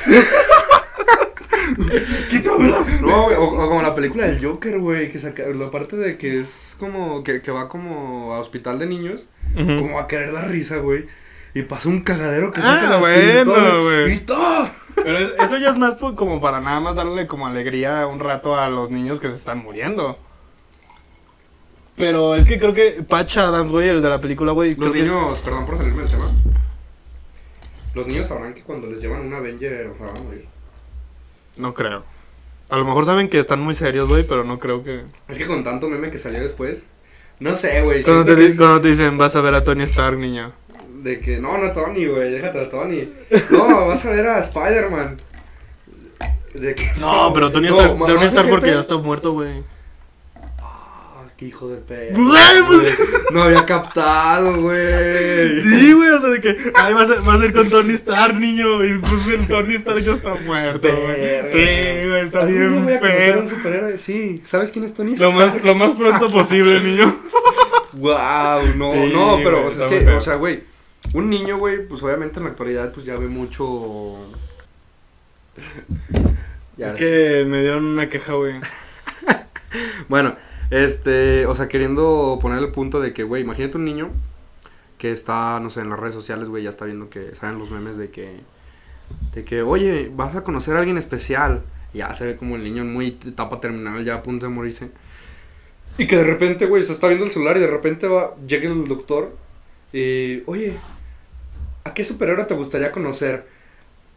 Quítamela. No, güey, o, o como la película del Joker, güey, que saca... La parte de que es como... Que, que va como a hospital de niños. Como a querer dar risa, güey. Y pasa un cagadero que Ah, saca la bueno, güey. Pero es- eso ya es más por- como para nada más darle como alegría un rato a los niños que se están muriendo. Pero es que creo que Patch Adams, güey, el de la película, güey. creo Los que niños, perdón por salirme del tema. Los niños sabrán que cuando les llevan un Avenger, o sea, van a morir. No creo. A lo mejor saben que están muy serios, güey, pero no creo que... Es que con tanto meme que salió después. No sé, güey. Cuando te, que di- es cuando te dicen, vas a ver a Tony Stark, niño. De que, no, no Tony, güey, déjate a Tony. No, vas a ver a Spider-Man. De que- No, pero Tony No, Stark, Tony Stark porque gente- ya está muerto, güey. Qué hijo de perro. Pues- No había captado, güey. Sí, güey, o sea, de que, ay, vas a, vas a ir con Tony Stark, niño, y pues el Tony Stark ya está muerto, güey. Sí, güey, está bien voy a conocer a feo. un superhéroe. Sí, ¿sabes quién es Tony Lo más, lo más pronto posible, niño. Wow, no, Sí, no, pero o sea, es que, o sea, güey, un niño, güey, pues obviamente en la actualidad, pues ya ve mucho. Ya Es ves. que me dieron una queja, güey. Bueno, este, o sea, queriendo poner el punto de que, güey, imagínate un niño que está, no sé, en las redes sociales, güey, ya está viendo que saben los memes de que, de que, oye, vas a conocer a alguien especial. Ya se ve como el niño en muy etapa terminal, ya a punto de morirse. Y que de repente, güey, se está viendo el celular y de repente va, llega el doctor y, oye, ¿a qué superhéroe te gustaría conocer?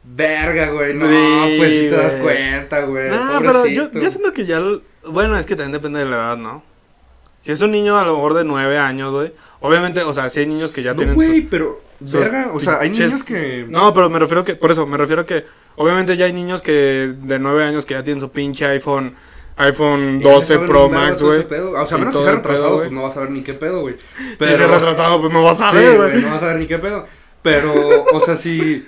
Verga, güey, no, Sí, pues si te das cuenta, güey. No, pero yo, yo siento que ya. Bueno, es que también depende de la edad, ¿no? Si es un niño a lo mejor de nueve años, güey. Obviamente, o sea, si hay niños que ya no, tienen. güey, pero Verga, o sea, hay niños que... No, pero me refiero que, por eso, me refiero que, obviamente ya hay niños que de 9 años que ya tienen su pinche iPhone, iPhone Y ya 12 saben Pro Max, güey. pedo. O sea, a menos que sea pedo, retrasado, güey. pues no vas a ver ni qué pedo, güey. Si es retrasado, pues no vas a Sí, ver, güey, güey. no vas a ver ni qué pedo. Pero, o sea, sí...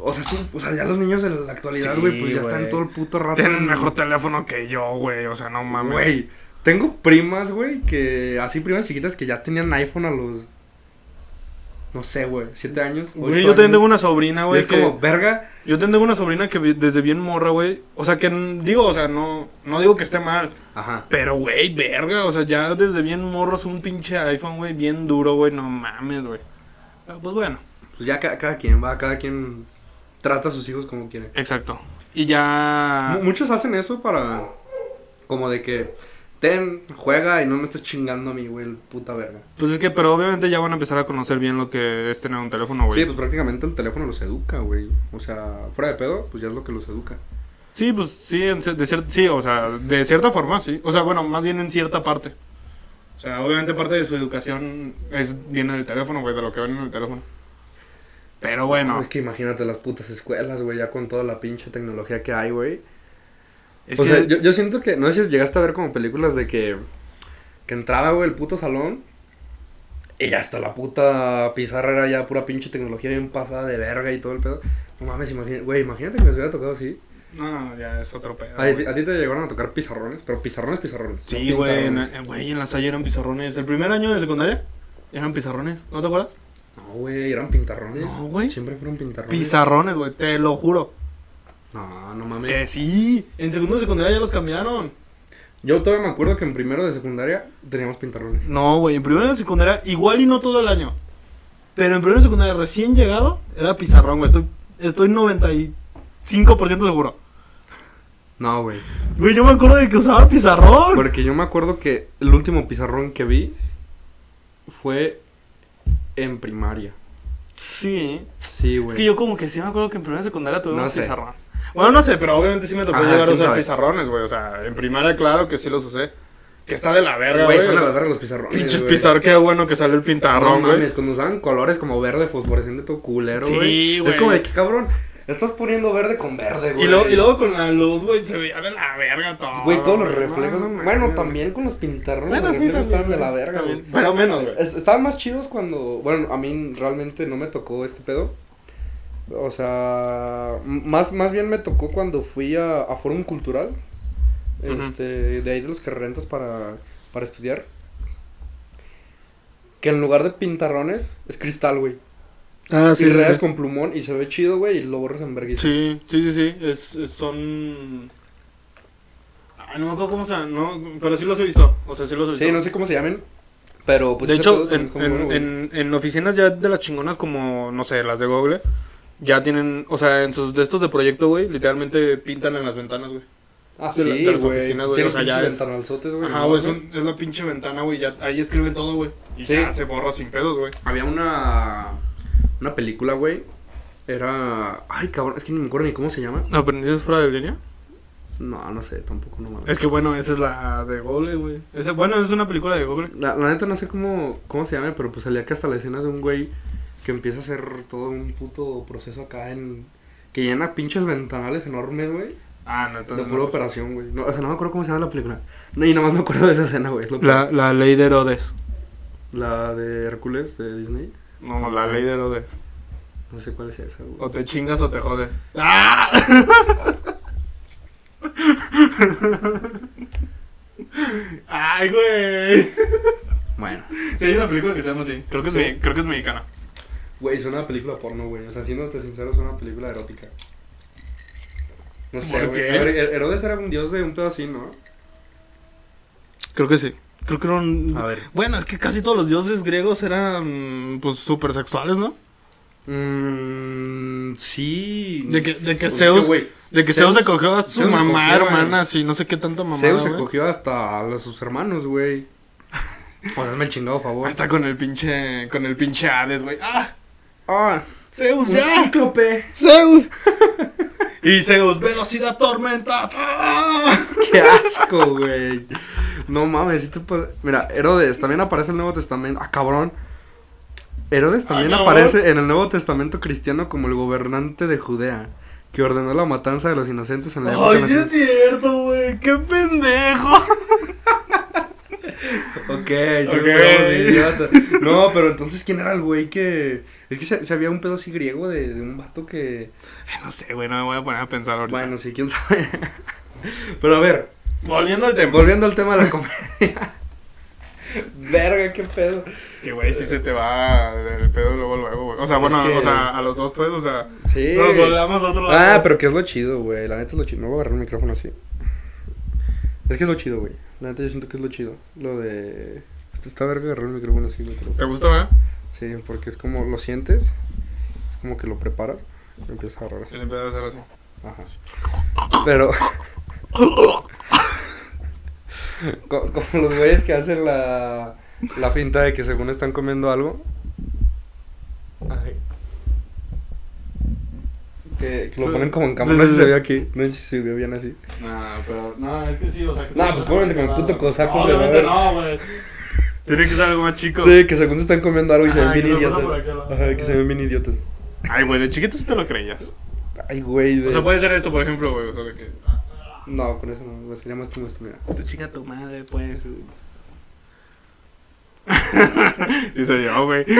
O sea, sí, o sea, ya los niños de la actualidad, Sí, güey, pues ya güey. están todo el puto rato. Tienen en- mejor teléfono que yo, güey, o sea, no mames. Güey, tengo primas, güey, que así primas chiquitas que ya tenían iPhone a los no sé, güey, siete años. Güey, yo también tengo una sobrina, güey, es que... como, verga. Yo tengo una sobrina que desde bien morra, güey. O sea, que digo, o sea, no, no digo que esté mal. Ajá. Pero, güey, verga. O sea, ya desde bien morro es un pinche iPhone, güey, bien duro, güey. No mames, güey. Pero, Pues bueno, Pues ya ca- cada quien va, cada quien trata a sus hijos como quiere. exacto. Y ya. Mu- Muchos hacen eso para como de que ten, juega y no me estés chingando a mí, güey, el puta verga. Pues es que, pero obviamente ya van a empezar a conocer bien lo que es tener un teléfono, güey. Sí, pues prácticamente el teléfono los educa, güey. O sea, fuera de pedo, pues ya es lo que los educa. Sí, pues sí, en de sí, o sea, de cierta forma, sí. O sea, bueno, más bien en cierta parte. O sea, obviamente parte de su educación es viene del teléfono, güey, de lo que ven en el teléfono. Pero bueno, Es que imagínate las putas escuelas, güey, ya con toda la pinche tecnología que hay, güey. es o que sea, yo, yo siento que, no sé si llegaste a ver como películas de que, que entraba, güey, el puto salón y hasta la puta pizarra era ya pura pinche tecnología bien pasada de verga y todo el pedo. No mames, imagínate, güey, imagínate que me hubiera tocado así. no, ya es otro pedo. A, ti- güey. a ti te llegaron a tocar pizarrones, pero pizarrones, pizarrones. Sí, no güey, en, güey, en la Salle eran pizarrones. El primer año de secundaria eran pizarrones, ¿no te acuerdas? No, güey, eran pintarrones. No, güey. Siempre fueron pintarrones. Pizarrones, güey, te lo juro. No, no mames. Que sí, en segundo de secundaria ya los cambiaron. Yo todavía me acuerdo que en primero de secundaria teníamos pintarrones. No, güey, en primero de secundaria, igual y no todo el año. Pero en primero de secundaria recién llegado, era pizarrón, güey. Estoy, estoy 95% seguro. No, güey. Güey, yo me acuerdo de que usaba pizarrón. Porque yo me acuerdo que el último pizarrón que vi fue en primaria. Sí, Sí, güey. es que yo como que sí me acuerdo que en primera de secundaria tuvimos No sé. pizarrón. Bueno, no sé, pero obviamente sí me tocó Ajá, llegar a usar pizarrones, güey. O sea, en primaria, claro que sí los usé. Que está de la verga, Güey, están a la verga los pizarrones. Pinches güey. pizarrones, qué bueno que salió el No pintarrón, güey. mames, cuando usaban colores como verde fosforescente todo culero, Sí, güey. güey. Es como de que, cabrón, estás poniendo verde con verde, güey. y, luego, y luego con la luz, güey, se veía de la verga todo. Güey, todos los reflejos. No, no bueno, también con los pintarrones. Bueno, sí, también. estaban de la verga, güey. Pero menos, güey. Es- Estaban más chidos cuando. Bueno, a mí realmente no me tocó este pedo. O sea, más, más bien me tocó cuando fui a, a Forum Cultural. Este, de ahí de los que rentas para, para estudiar. Que en lugar de pintarrones es cristal, güey. Ah, y rayas con plumón y se ve chido, güey, y lo borras en vergüenza. Sí, sí, sí, sí. Es, es- son. Ay, no me acuerdo cómo se llama, no, pero sí los he visto. O sea, sí los he visto. Sí, no sé cómo se llamen. Pero pues de hecho, en, bueno, en, güey. en, oficinas ya de las chingonas como, no sé, las de Google, ya tienen, o sea, en sus de estos de proyecto, güey, literalmente pintan en las ventanas, güey. Ah, de la- sí, de las güey. oficinas, güey, Tienen o sea, ya es- güey. Ajá, güey, es la pinche ventana, güey, ya ahí escriben todo, güey. Y Sí. ya se borra sin pedos, güey. Había una una película, güey. Era, ay, cabrón, es que ni me acuerdo ni cómo se llama. ¿Aprendices fuera de línea? No, no sé, tampoco no mames. Es que bueno, esa es la de Google, güey. Esa- Bueno, es una película de Google. La, la neta no sé cómo, cómo se llama, pero pues salía que hasta la escena de un güey que empieza a hacer todo un puto proceso acá en... Que llena pinches ventanales enormes, güey. Ah, no, De entonces. pura no sé. operación, güey. No, o sea, no me acuerdo cómo se llama la película. No, y nomás me acuerdo de esa escena, güey. es La, la ley de Herodes. La de Hércules de Disney. No, la ley de Herodes. No sé cuál es esa, güey. O te chingas o te jodes. ¡Ah! Ay, güey. Bueno. Sí, hay una película que se llama así. Creo que es, Sí. creo que es mexicana. Güey, es una película porno, güey. O sea, siéndote sincero, es una película erótica. No sé, ¿Por güey. Herodes era un dios de un pedo así, ¿no? Creo que sí. Creo que era un... A ver. Bueno, es que casi todos los dioses griegos eran, pues, súper sexuales, ¿no? Mmm. Sí. De que, de que Pues es Zeus... de que Zeus, se cogió a su Zeus mamá, cogió a- hermanas y no sé qué tanta mamá, Zeus se cogió hasta a sus hermanos, güey. O hazme el chingado favor. Está con el pinche... Con el pinche Hades, güey. ¡Ah! Ah, ¡Zeus, ya! cíclope. ¡Zeus! y Zeus, velocidad tormenta. ¡Ah! Qué asco, güey. No mames, si te puede... Mira, Herodes, también aparece en el Nuevo Testamento. Ah, cabrón. Herodes también Ah, aparece en el Nuevo Testamento cristiano como el gobernante de Judea, que ordenó la matanza de los inocentes en la época Ay, sí es cierto, güey. Qué pendejo. Ok, sí, Ok. fuimos idiotas. No, pero entonces, ¿quién era el güey que...? Es que se, se había un pedo así griego de, de un vato que... Ay, No sé, güey, no me voy a poner a pensar ahorita. Bueno, sí, quién sabe. Pero a ver, volviendo al tema. volviendo al tema de la comedia. Verga, qué pedo. Es que, güey, sí se te va el pedo luego, luego, güey. O sea, bueno, Es que- o sea, a los dos, pues, o sea, Sí. nos volvemos a otro lado. Ah, pero que es lo chido, güey. La neta es lo chido. No voy a agarrar el micrófono así. Es que es lo chido, güey. La neta yo siento que es lo chido. Lo de... Este está verga agarrar el micrófono así, güey. te lo- ¿Te gustó, eh? Sí, porque es como lo sientes. Es como que lo preparas. Y empiezas a agarrar así. Se le empieza a hacer así. Ajá. Pero. Co- como los güeyes que hacen la, la finta de que según están comiendo algo. Ay. Que, que lo Sí. ponen como en cámara. Sí, no sé si se ve aquí. No sé si se ve bien así. No, pero, no, es que sí, o sea, que Nah, pues ponte con el puto cosaco, se Obviamente ve. no, güey. Tiene que ser algo más chico. Sí, que según están comiendo algo y se ven bien idiotas. Ajá, que se ven bien idiotas. Ay, güey, de chiquito sí te lo creías. Ay, güey. de- O sea, puede ser esto, por ejemplo, güey, o sea, de que... No, con eso no. güey, Sería más como esto, mira. Tu chinga tu madre, pues. sí se dio, güey.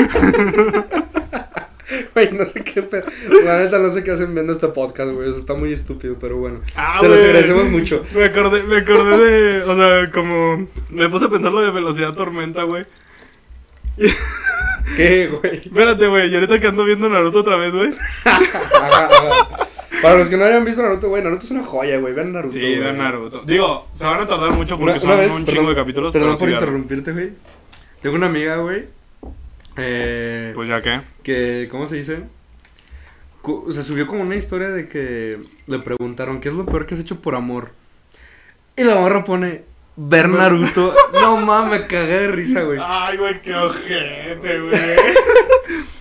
Güey, no sé qué pedo. La neta no sé qué hacen viendo este podcast, güey. Eso está muy estúpido, pero bueno. Ah, Se los güey. agradecemos mucho. Me acordé, me acordé de, o sea, como... Me puse a pensar lo de velocidad tormenta, güey. ¿Qué, güey? Espérate, güey, y ahorita que ando viendo Naruto otra vez, güey. Ajá, ajá. Para los que no hayan visto Naruto, güey, Naruto es una joya, güey. Vean Naruto. Sí, güey. de Naruto. Digo, se van a tardar mucho porque Una- son vez, un perdón, chingo de capítulos, Perdón pero por interrumpirte, güey. Tengo una amiga, güey. Eh, Pues ya que. que, ¿cómo se dice? Se subió como una historia de que le preguntaron, ¿qué es lo peor que has hecho por amor? Y la morra pone, ver Naruto. no mames, me cagué de risa, güey. Ay, güey, qué ojete, güey.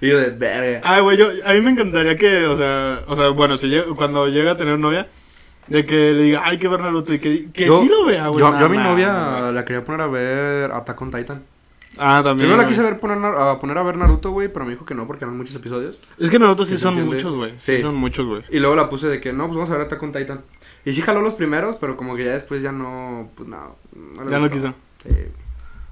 Y yo de verga. Ay, güey, yo, a mí me encantaría que, o sea, o sea, bueno, si llega- cuando llega a tener novia, de que le diga, ay, que ver Naruto, y que, que Yo- sí lo vea, güey. Yo, nada yo a mi novia la quería poner a ver Attack on Titan. Ah, también. Primero la güey. quise ver poner, a poner a ver Naruto, güey, pero me dijo que no porque eran muchos episodios. Es que Naruto sí ¿Sí se son entiende? muchos, güey. Sí. Sí. son muchos, güey. Y luego la puse de que no, pues vamos a ver Attack on Titan. Y sí jaló los primeros, pero como que ya después ya no, pues no. no le Ya no quiso. Sí.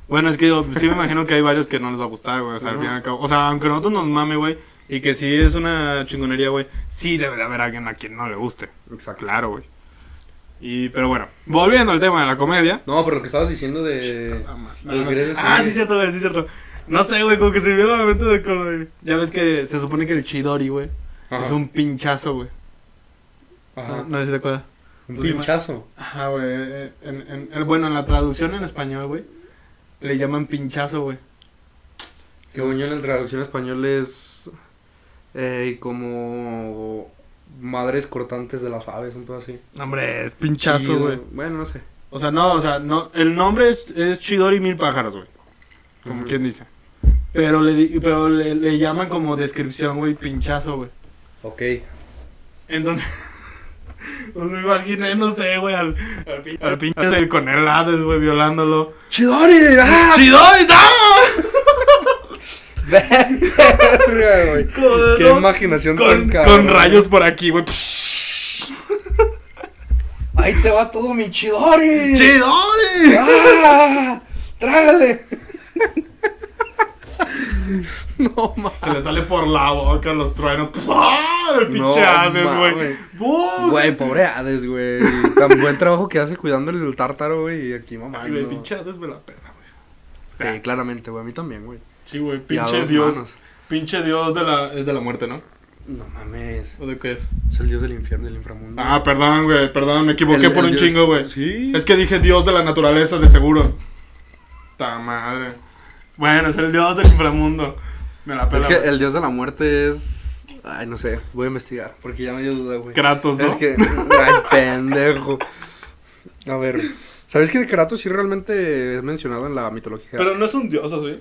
Bueno, es que yo sí me imagino que hay varios que no les va a gustar, güey. O sea, al Ujú. fin y al cabo. O sea, aunque nosotros nos mame, güey. Y que sí es una chingonería, güey. Sí debe de haber alguien a quien no le guste. Exacto. Claro, güey. Y, pero bueno, volviendo al tema de la comedia. No, pero lo que estabas diciendo de. Ah, sí, cierto, güey, sí, cierto. No sé, güey, como que se me vio la mente de como de- Ya ves que se supone que el Chidori, güey, es un pinchazo, güey. Ajá. No, no sé si te acuerdas. Un pinchazo. Ajá, güey. En, en- en- bueno, en la traducción en español, güey, le llaman pinchazo, güey. Según yo en la traducción español es. Eh, como. Madres cortantes de las aves, un poco así. Hombre, es pinchazo, güey. Bueno, no sé. O sea, no, o sea, no. El nombre es, es Chidori Mil Pájaros, güey. Como quien dice. Pero le, di- pero le, le llaman como descripción, güey, pinchazo, güey. Ok. Entonces, pues me imaginé, no sé, güey, al, al, pin- al pinche con el Hades, güey, violándolo. ¡Chidori! ¡Ah! ¡Chidori! ¡ah! Verga, güey. Qué imaginación tan Con, cabrón. con rayos por aquí, güey. Ahí te va todo mi Chidori. ¡Chidori! ¡Ah! ¡Trágale! no mames. Se le sale por la boca los truenos. ¡Ah! El pinche No Hades, güey. Güey, pobre Hades, güey. Tan buen trabajo que hace cuidando el tártaro, güey. Y aquí, mamá. Ay, güey, pinche Hades me la pena, güey. Sí, claramente, güey. A mí también, güey. Sí, güey, pinche dios. manos. Pinche dios de la, es de la muerte, ¿no? No mames. ¿O de qué es? Es el dios del infierno, del inframundo. Ah, perdón, güey, perdón, me equivoqué El- por el un dios- chingo, güey. Sí. Es que dije dios de la naturaleza, de seguro. Ta madre. Bueno, es el dios del inframundo. Me la Es pela. que güey. el dios de la muerte es. Ay, no sé. Voy a investigar. Porque ya me dio duda, güey. Kratos, ¿no? Es que. Ay, pendejo. A ver. ¿Sabes que Kratos sí realmente es mencionado en la mitología? Pero no es un dios, ¿o sí?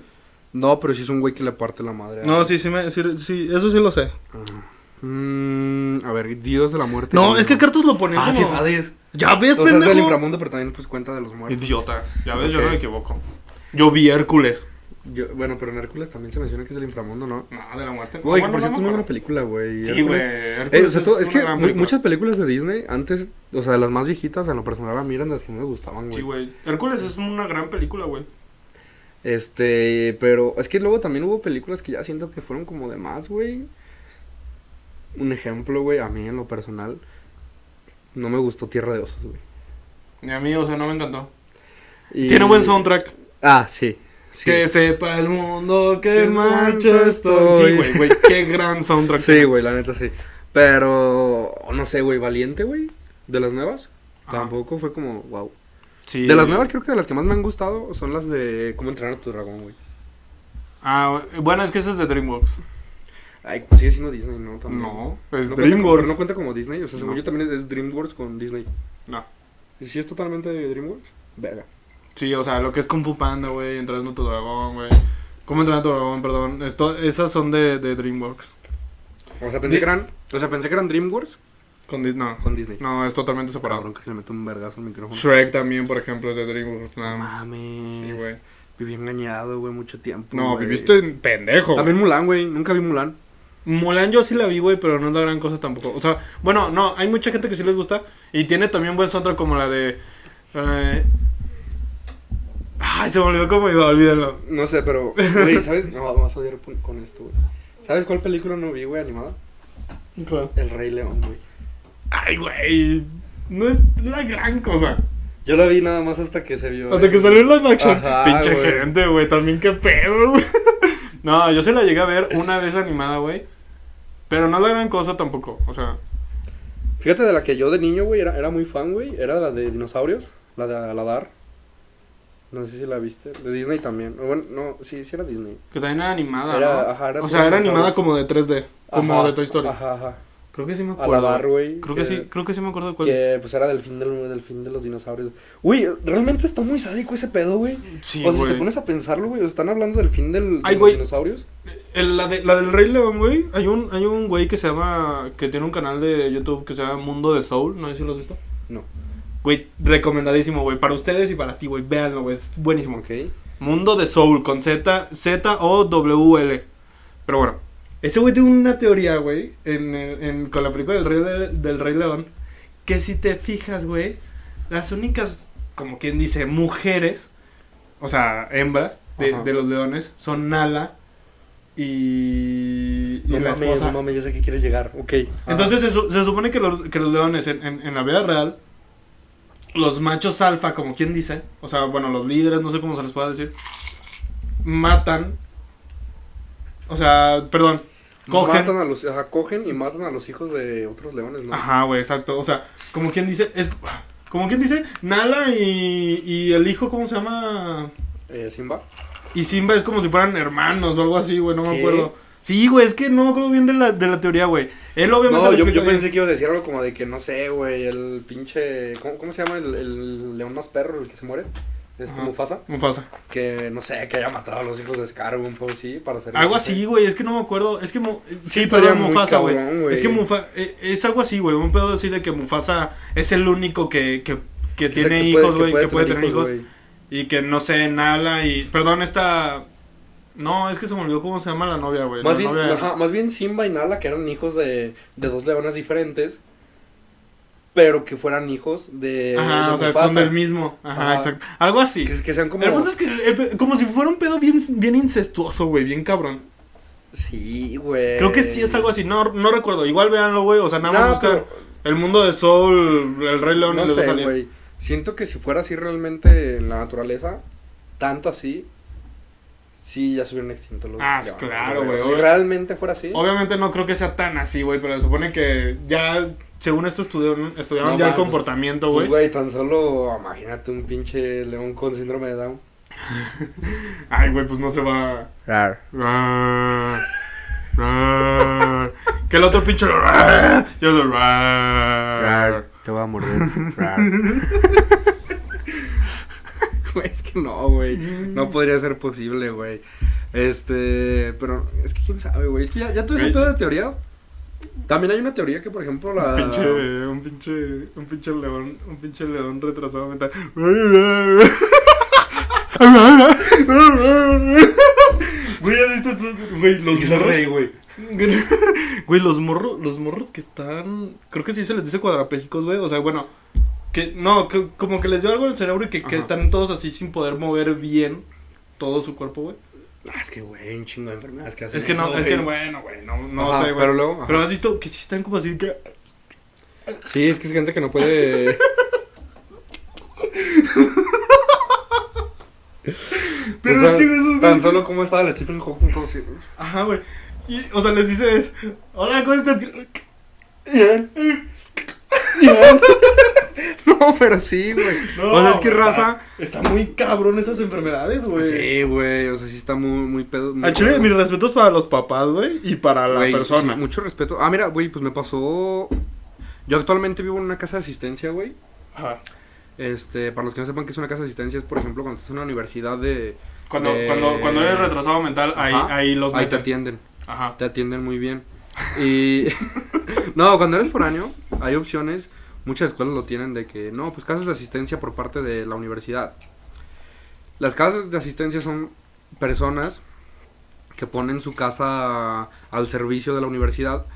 No, pero sí es un güey que le parte la madre. No, sí, sí, me, sí, sí, eso sí lo sé. Mm, a ver, dios de la muerte. No, es que Kratos lo ponía Ah, como... sí es Hades. Ya ves, O sea, es del pendejo. inframundo, pero también pues cuenta de los muertos. Idiota. Ya ves, yo no me equivoco. Yo vi Hércules. Yo, bueno, pero en Hércules también se menciona que es del inframundo, ¿no? No, de la muerte. Güey, por no cierto es muy buena película, güey. Sí, güey. Eh, Hércules o sea, todo- es, que película. muchas películas de Disney antes, o sea, de las más viejitas, en lo personal a mí eran las que no me gustaban, güey. Sí, güey. Hércules es una gran película, güey. Este, pero es que luego también hubo películas que ya siento que fueron como de más, güey. Un ejemplo, güey, a mí en lo personal, no me gustó Tierra de Osos, güey. Y a mí, o sea, no me encantó. Y- Tiene buen soundtrack. Ah, sí. Sí. Que sepa el mundo que en marcha estoy. Sí, güey, güey. Qué gran soundtrack. Sí, güey, la neta sí. Pero, no sé, güey, Valiente, güey, de las nuevas. Ajá. Tampoco fue como, wow. Sí, De las nuevas creo que de las que más me han gustado son las de Cómo entrenar a tu dragón, güey. Ah, bueno, es que ese es de DreamWorks. Ay, pues sigue siendo Disney, ¿no? También. No, es no cuenta DreamWorks. como- no cuenta como Disney, o sea, según No. yo también es DreamWorks con Disney. No. ¿Y si es totalmente de DreamWorks? Verga. Sí, o sea, lo que es Kung Fu Panda, güey, Entrando a tu dragón, güey. ¿Cómo entrenar a tu dragón? Perdón. Esto, esas son de, de DreamWorks. O sea, pensé Di- que eran, o sea, pensé que eran DreamWorks Con Dis- no, con Disney. no, es totalmente separado. Cabrón, que se le mete un vergazo al micrófono. Shrek también, por ejemplo, es de DreamWorks. Nada más. mames. Sí, güey. Viví engañado, güey, mucho tiempo. No, güey. viviste en pendejo. También Mulan, güey, nunca vi Mulan. Mulan yo sí la vi, güey, pero no es la gran cosa tampoco. O sea, bueno, no, hay mucha gente que sí les gusta. Y tiene también buen soundtrack como la de... eh, Ay, se me olvidó cómo iba, olvídalo. No sé, pero, güey, ¿sabes? No, vas a odiar con- esto, güey. ¿Sabes cuál película no vi, güey, animada? El Rey León, güey. Ay, güey. No es la gran cosa. Yo la vi nada más hasta que se vio. Hasta que salió el live action. Ajá, Pinche güey. gente, güey. También qué pedo, güey. No, yo se la llegué a ver una vez animada, güey. Pero no es la gran cosa tampoco. O sea, Fíjate de la que yo de niño, güey, era, era muy fan, güey. Era la de dinosaurios, la de Aladar. No sé si la viste. De Disney también. Bueno, no, sí, sí era Disney. que también era animada, Era- ¿no? ajá, era o sea, era animada como de 3D. Como Ajá, de Toy Story. Ajá, ajá. Creo que sí me acuerdo. Creo que, sí, creo que sí me acuerdo de cuál Que es. pues era del fin, del, del fin de los dinosaurios. Uy, realmente está muy sádico ese pedo, güey. Sí, o sea, si te pones a pensarlo, güey, están hablando del fin del, de Ay, los dinosaurios. El- la, de- la del Rey León, güey. Hay un, hay un güey que se llama. Que tiene un canal de YouTube que se llama Mundo de Soul. No sé si lo has visto. No. Güey, recomendadísimo, güey. Para ustedes y para ti, güey. Véanlo, güey. Es buenísimo. Ok. Mundo de Soul con Z, Z O W L. Pero bueno, ese güey tiene una teoría, güey, en, en- con la película del Rey, Le- del Rey León, que si te fijas, güey, las únicas, como quien dice, mujeres, o sea, hembras de, de los leones, son Nala y, y No la mames, esposa. no mames, ya sé que quieres llegar. Ok. Entonces se, su- se supone que los, que los leones en, en- en la vida real, los machos alfa, como quien dice, o sea, bueno, los líderes, no sé cómo se les pueda decir, matan, o sea, perdón, cogen. Matan a los, ajá, cogen y matan a los hijos de otros leones, ¿no? Ajá, güey, exacto, o sea, como quien dice, es como quien dice, Nala y, y el hijo, ¿cómo se llama? Eh, Simba. Y Simba es como si fueran hermanos o algo así, güey, no me acuerdo. Sí, güey, es que no me acuerdo bien de la, de la teoría, güey. Él obviamente No, lo yo, yo pensé que ibas a decir algo como de que, no sé, güey, el pinche... ¿Cómo, cómo se llama el, el león más perro, el que se muere? Este, Ajá. Mufasa. Mufasa. Que, no sé, que haya matado a los hijos de Scar, un poco así, para hacer... Algo así, güey, es que no me acuerdo. Es que. Mu- sí, estaría perdón, muy Mufasa, güey. Es que Mufasa. Es algo así, güey. Un pedo así de que Mufasa es el único que, que, que tiene hijos, güey. Que, puede tener hijos. Y que no sé, Nala y. Perdón, esta. No, es que se me olvidó cómo se llama la novia, güey. Más bien, novia- ajá, más bien Simba y Nala, que eran hijos de, de dos leonas diferentes, pero que fueran hijos de. Ajá, de o sea, son del mismo. Ajá, Ajá. exacto. Algo así. Que, que sean como. El punto es que. el como si fuera un pedo bien, bien incestuoso, güey. Bien cabrón. Sí, güey. Creo que sí es algo así. No, no recuerdo. Igual véanlo, güey. O sea, nada más No, buscar pero- el mundo de Soul, el Rey León No y sé, güey. Siento que si fuera así realmente en la naturaleza, tanto así, sí ya se hubieran extinto los Ah, leones, claro, güey, Si realmente fuera así. Obviamente no creo que sea tan así, güey, pero se supone que ya, según esto estudiaron, estudiaron No ya el comportamiento, Pues, güey. güey, tan solo, imagínate un pinche león con síndrome de Down. Ay, güey, pues no se va. Rar, rar. Que el otro pinche. Yo lo rar. te voy a morder. Güey, es que no, güey. No podría ser posible, güey. Este, pero es que quién sabe, güey. Es que ya, ya todo ese pedo de teoría. También hay una teoría que, por ejemplo, la. Un pinche, un pinche, un pinche león, un pinche león retrasado mental. Güey, ¿has visto estos? Güey, los morros. güey. Güey, los morros, los morros que están. Creo que sí se les dice cuadrapléjicos, güey. O sea, bueno. Que, no, que, como que les dio algo en el cerebro y que, que están todos así sin poder mover bien todo su cuerpo, güey. Ah, es que, güey, un chingo de enfermedades que hacen Es que no, es que bueno, güey. No, no Ajá, sé, güey. pero luego, ajá. Pero has visto que sí están como así que. Sí, es que es gente que no puede... Pero O sea, es que esos Tan solo como estaba el Stephen Hawking todo así. Ajá, güey. Y, o sea, les dices, hola, ¿cómo estás? Bien. No, pero sí, güey. No, o sea, es que está- raza. Está muy cabrón esas enfermedades, güey. Sí, güey. O sea, sí está muy, muy pedo. muy A Chile, cabrón. mis respetos para los papás, güey, y para la persona. sí, mucho respeto. Ah, mira, güey, pues me pasó. Yo actualmente vivo en una casa de asistencia, güey. Ajá. Este, para los que no sepan que es una casa de asistencia, es por ejemplo cuando estás en una universidad de. Cuando, de- cuando, cuando eres retrasado mental, ahí, Ajá. ahí los Ahí te atienden. Ajá. Te atienden muy bien. Y. no, cuando eres foráneo, hay opciones. Muchas escuelas lo tienen de que, no, pues casas de asistencia por parte de la universidad. Las casas de asistencia son personas que ponen su casa al servicio de la universidad.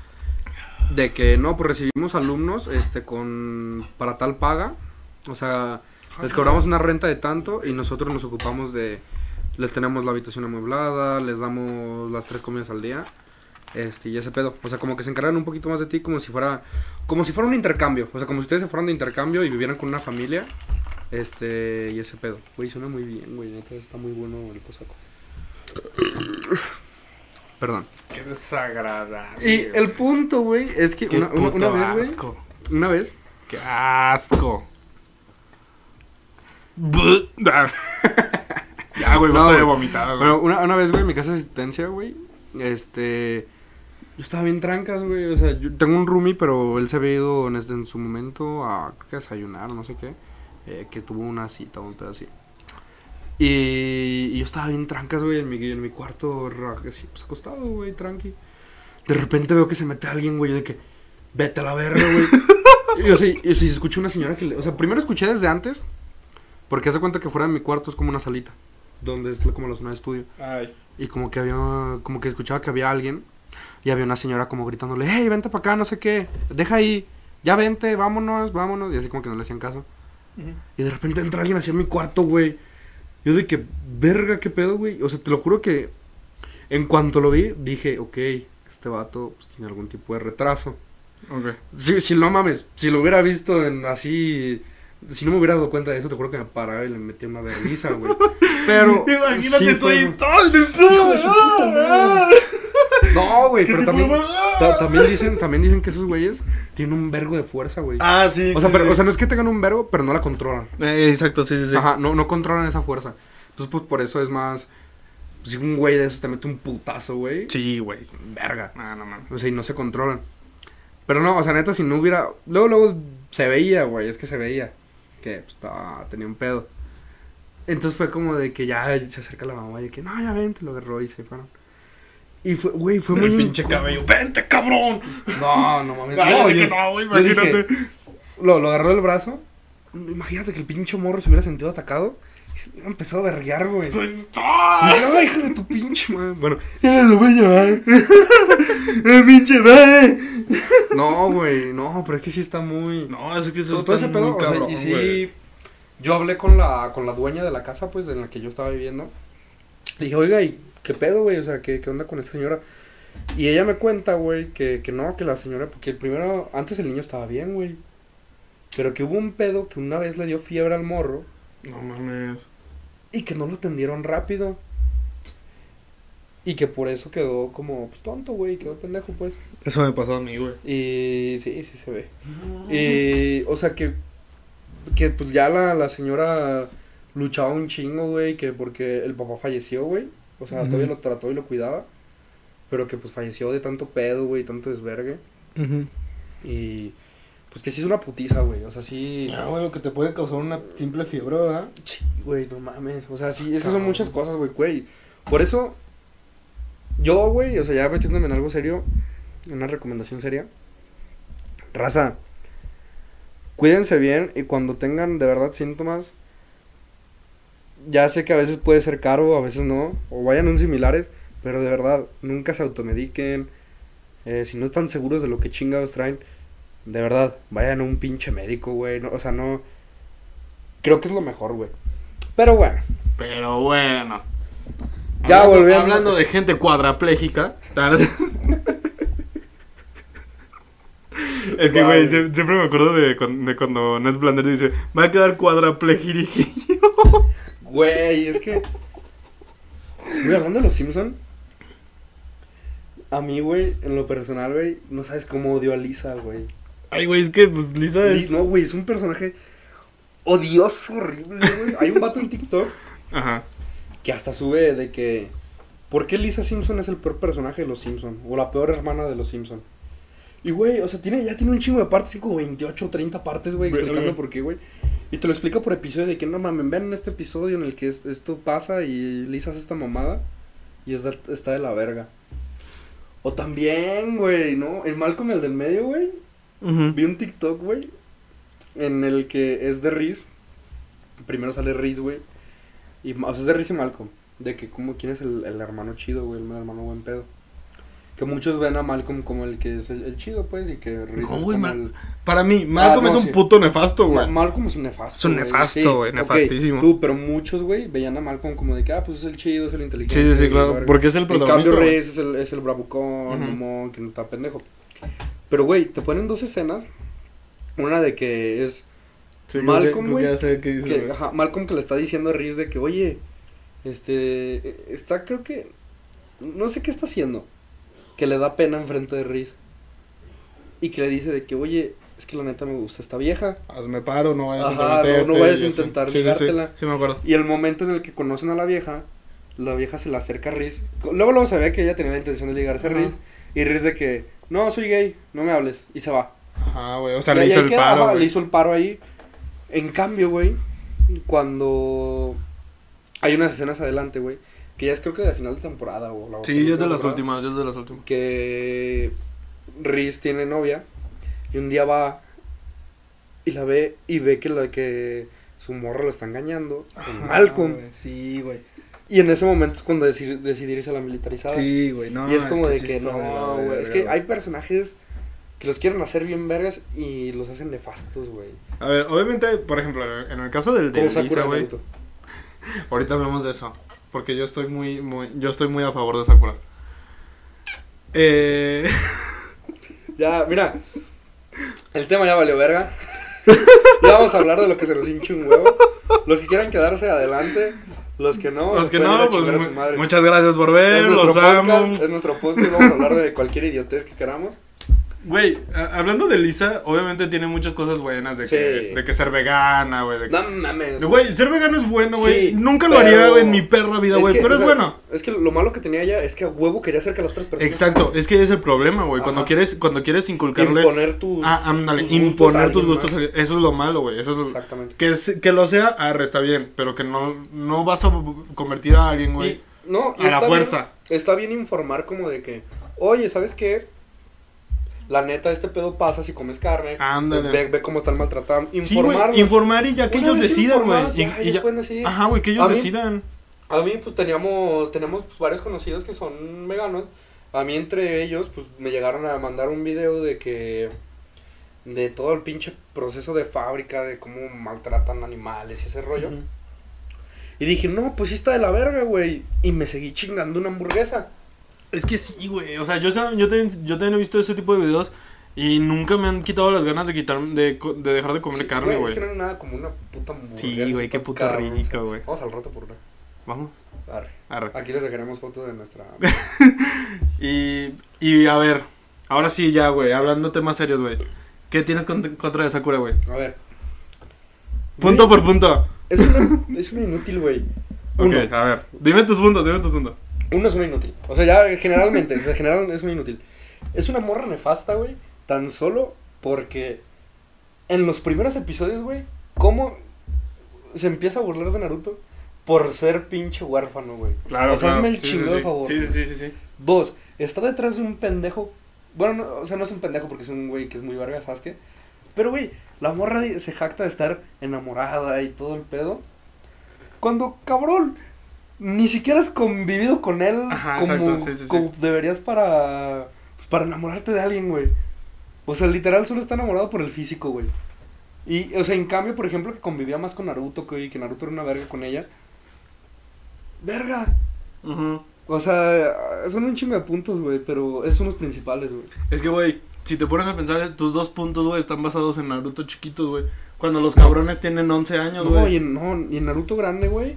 De que, no, pues recibimos alumnos este, con para tal paga. O sea, les cobramos una renta de tanto y nosotros nos ocupamos de... Les tenemos la habitación amueblada, les damos las tres comidas al día. Este, y ese pedo. O sea, como que se encargan un poquito más de ti como si fuera... Como si fuera un intercambio. O sea, como si ustedes se fueran de intercambio y vivieran con una familia. Este, y ese pedo. Güey, suena muy bien, güey. Neta, está muy bueno el cosaco. Perdón. Qué desagradable. Y el punto, güey, es que Qué una, una- puto una vez, asco. güey. Una vez. Qué asco. Buh. Ah. ya, güey, No, basta de güey. vomitar, güey. Bueno, una, una vez, güey, en mi casa de asistencia, güey. Este. Yo estaba bien trancas, güey. O sea, yo tengo un roomie, pero él se había ido en, este- en su momento a, creo que desayunar, no sé qué. eh, que tuvo una cita o un pedo así. Y, y yo estaba bien trancas, güey, en mi, en mi cuarto, así, pues acostado, güey, tranqui. De repente veo que se mete alguien, güey, de que, vete a la verga, güey. y o sea, y, escuché una señora que le, o sea, primero escuché desde antes, porque hace cuenta que fuera de mi cuarto es como una salita, donde es como la zona de estudio. Ay. Y como que había, como que escuchaba que había alguien. Y había una señora como gritándole, hey, vente para acá, no sé qué, deja ahí, ya vente, vámonos, vámonos. Y así como que no le hacían caso. Y de repente entra alguien hacia mi cuarto, güey. Yo de que, verga, qué pedo, güey. O sea, te lo juro que en cuanto lo vi, dije, ok, este vato pues, tiene algún tipo de retraso. Ok. Si, si no mames, si lo hubiera visto en así. Si no me hubiera dado cuenta de eso, te juro que me paraba y le metía una vergüenza, güey. Pero. Imagínate sí todo No, güey, ¿Qué pero también, ta- también dicen, también dicen que esos güeyes tienen un vergo de fuerza, güey. Ah, sí. o sea, sí, pero, sí. o sea, no es que tengan un vergo, pero no la controlan. Eh, exacto, sí, sí, sí. Ajá, no, no controlan esa fuerza. Entonces, pues por eso es más. Si un güey de esos te mete un putazo, güey. Sí, güey. Verga. No, no, mames. O sea, y no se controlan. Pero no, o sea, neta, si no hubiera. Luego, luego se veía, güey, es que se veía. Que pues, estaba, tenía un pedo. Entonces fue como de que ya se acerca la mamá y de que no, ya vente, lo agarró y se fueron. Y fue, güey, fue muy. el pinche cabello. ¡Vente, cabrón! No, no mames. Ay, no, yo que no, güey, dije, imagínate. lo, lo agarró del brazo. Imagínate que el pinche morro se hubiera sentido atacado. Y se hubiera empezado a verguear, güey. Pues, ¡ah! Hijo de tu pinche madre. Bueno, ya lo voy a llevar. ¡El pinche madre! No, güey, no, pero es que sí está muy. No, es que eso está ese pedo, muy o sea, cabrón, y sí. Yo hablé con la, con la dueña de la casa, pues, en la que yo estaba viviendo. Le dije, oiga, ¿y qué pedo, güey? O sea, ¿qué, qué onda con esta señora? Y ella me cuenta, güey, que, que no, que la señora, porque primero, antes el niño estaba bien, güey. Pero que hubo un pedo que una vez le dio fiebre al morro No mames. y que no lo atendieron rápido. Y que por eso quedó como, pues, tonto, güey, quedó pendejo, pues. Eso me pasó a mí, güey. Y sí, sí se ve. Y, o sea, que, que pues ya la, la señora luchaba un chingo, güey, que porque el papá falleció, güey. O sea, todavía lo trató y lo cuidaba. Pero que pues falleció de tanto pedo, güey, tanto desvergue. Y pues que sí es una putiza, güey. O sea, sí. Ya, güey, lo que te puede causar una simple fiebre, ¿verdad? Sí, güey, no mames. O sea, sí, es que son muchas cosas, güey, güey. Por eso, yo, güey, o sea, ya metiéndome en algo serio, una recomendación seria. Raza, cuídense bien y cuando tengan de verdad síntomas, ya sé que a veces puede ser caro, a veces no, o vayan a un similares, Pero de verdad, nunca se automediquen. Eh, si no están seguros de lo que chingados traen, de verdad, vayan a un pinche médico, güey. No, o sea, no. Creo que es lo mejor, güey. Pero bueno, Pero bueno. Ya hablando, volviendo- Hablando de gente cuadraplégica. es- que, güey, siempre me acuerdo de, de cuando Ned Flanders dice: Va a quedar cuadraplégico. güey, es que. Güey, hablando de los Simpson. A mí, güey, en lo personal, güey, no sabes cómo odio a Lisa, güey. Ay, güey, es que, pues, Lisa Li- es. No, güey, es un personaje odioso, horrible, güey. Hay un vato en TikTok Ajá. que hasta sube de que. ¿Por qué Lisa Simpson es el peor personaje de los Simpson? O la peor hermana de los Simpson. Y, güey, o sea, tiene, ya tiene un chingo de partes, como 28 o 30 partes, güey, explicando por qué, güey. Y te lo explica por episodio de que no mames, ven este episodio en el que es- esto pasa y Lisa hace esta mamada y es de- está de la verga. O también, güey, ¿no? El Malcolm, el del medio, güey. Vi un TikTok, güey, en el que es de Riz. Primero sale Riz, güey. Y, o sea, es de Riz y Malcolm. De que, como, ¿quién es el, el hermano chido, güey? El hermano buen pedo. Que muchos ven a Malcolm como el que es el, el chido, pues, y que Riz No, güey, como el... Para mí, Malcolm Ah, no, es un sí. puto nefasto, güey. Ma- Malcolm es un nefasto. Es un nefasto, güey, nefastísimo. Tú, pero muchos, güey, veían a Malcolm como de que, ah, pues es el chido, es el inteligente. Sí, sí, sí, claro. Porque es el En protagonista. cambio, güey. Reyes es el, es el bravucón, mamón, que no está pendejo. Pero, güey, te ponen dos escenas. Una de que es Sí, Malcolm, que- que güey, que, ajá, Malcolm que le está diciendo a Reese de que, oye, este, eh, está, creo que, no sé qué está haciendo, que le da pena enfrente de Reese. Y que le dice de que, oye, es que la neta me gusta esta vieja. Hazme paro, no vayas Ajá, a no- intrometerte. no vayas a intentar Sí, sí, sí, ligártela. Sí, me acuerdo. Y el momento en el que conocen a la vieja, la vieja se le acerca a Reese. Luego, luego se ve que ella tenía la intención de ligarse a. Reese. Y Reese de que, no, soy gay, no me hables. Y se va. Ajá, güey. O sea, Y le hizo el queda, paro. ajá, le hizo el paro ahí. En cambio, güey, cuando hay unas escenas adelante, güey, que ya es creo que de final de temporada o la Sí, ya es de las últimas, ya es de las últimas. Que Reese tiene novia y un día va y la ve y ve que la que su morra lo está engañando con Malcolm. Sí, güey. Y en ese momento es cuando decide, decide irse a la militarizada. Sí, güey. No, y es como de sí que de la no, güey. Es que hay personajes que los quieren hacer bien vergas y los hacen nefastos, güey. A ver, obviamente, por ejemplo, en el caso del de Lisa, güey. Ahorita hablamos de eso. Porque yo estoy muy, muy, yo estoy muy a favor de Sakura. Eh, Ya, mira. El tema ya valió verga. ya vamos a hablar de lo que se nos hinche un huevo. Los que quieran quedarse adelante. Los que no. los que no, pues mu- muchas gracias por ver, los amo. podcast, es nuestro podcast, vamos a hablar de cualquier idiotez que queramos. Güey, hablando de Lisa, obviamente tiene muchas cosas buenas de, Sí. que, de que ser vegana, güey. de que- No mames. Güey, ser vegano es bueno, güey. Sí, Nunca lo haría en mi perra vida, güey. Pero o es bueno. Es que lo malo que tenía ella es que a huevo quería hacer que las otras personas. Exacto, es que es el problema, güey. Cuando quieres, cuando quieres inculcarle. Imponer tus. Ah, ándale, tus imponer tus gustos. Eso es lo malo, güey. Eso es lo- Exactamente. que, es- que lo sea, arre, está bien. Pero que no, no vas a convertir a alguien, güey. No, a la fuerza. bien- está bien informar como de que, oye, ¿sabes qué? La neta, este pedo pasa si comes carne. Ándale. Ve, ve cómo están maltratando. Informar. informar y ya que ellos decidan, güey. Y- ya, ellos pueden decidir. Ajá, güey, que ellos A mí- decidan. A mí, pues teníamos, tenemos pues, varios conocidos que son veganos. A mí, entre ellos, pues me llegaron a mandar un video de que. de todo el pinche proceso de fábrica, de cómo maltratan animales y ese rollo. Y dije, no, pues sí está de la verga, güey. Y me seguí chingando una hamburguesa. Es que sí, güey. O sea, yo, yo, también, yo también he visto ese tipo de videos y nunca me han quitado las ganas de quitar de, dejar de comer Sí, carne, Es güey. que no hay nada como una puta. Sí, güey, qué puta cabrón. rica, güey. Vamos al rato por una. Vamos, Arre. arre. Aquí les dejaremos fotos de nuestra. Y, y a ver, ahora sí ya, güey, hablando temas serios, güey. ¿Qué tienes con- contra de Sakura, güey? A ver. Punto Güey, por punto. Es una, es una inútil, güey. Uno. Ok, a ver. Dime tus puntos, dime tus puntos. Uno es una inútil. O sea, ya generalmente, en general es una inútil. Es una morra nefasta, güey. Tan solo porque en los primeros episodios, güey, ¿cómo se empieza a burlar de Naruto? Por ser pinche huérfano, güey. Claro, O sea, el Sí, sí, chingado sí. favor. Sí, sí, sí, sí, sí. Dos, está detrás de un pendejo. Bueno, no, o sea, no es un pendejo porque es un güey que es muy verga, Sasuke. Pero, güey, la morra se jacta de estar enamorada y todo el pedo. Cuando, cabrón, ni siquiera has convivido con él Ajá, como, exacto, sí, sí, sí. como deberías para, para enamorarte de alguien, güey. O sea, literal solo está enamorado por el físico, güey. Y, o sea, en cambio, por ejemplo, que convivía más con Naruto, güey, que Naruto era una verga con ella. ¡Verga! Ujú. O sea, son un chingo de puntos, güey, pero es unos principales, güey. Es que, güey, si te pones a pensar, tus dos puntos, güey, están basados en Naruto chiquitos, güey. Cuando los cabrones tienen 11 años, No, y güey. en, no, y en Naruto grande, güey.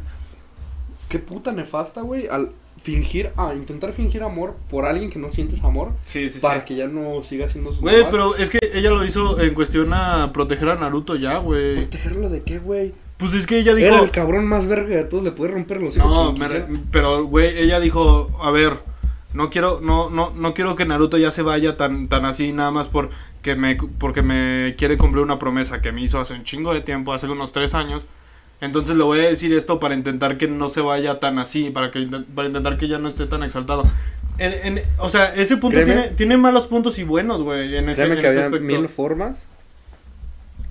Qué puta nefasta, güey, al fingir, a intentar fingir amor por alguien que no sientes amor Sí, sí, para sí. que ya no siga siendo su Güey, pero es que ella lo hizo en cuestión a proteger a Naruto ya, güey. ¿Protegerlo de qué, güey? Pues es que ella dijo... Era el cabrón más verga de todos, le puede romper los No, me re- pero güey, ella dijo, a ver, no quiero, no, no, no quiero que Naruto ya se vaya tan, tan así nada más por que me, porque me quiere cumplir una promesa que me hizo hace un chingo de tiempo, hace unos tres años. Entonces le voy a decir esto para intentar que no se vaya tan así, para que para intentar que ya no esté tan exaltado. En- en- o sea, ese punto Créeme. tiene, tiene malos puntos y buenos, güey, en ese, Créeme en que ese había aspecto. mil formas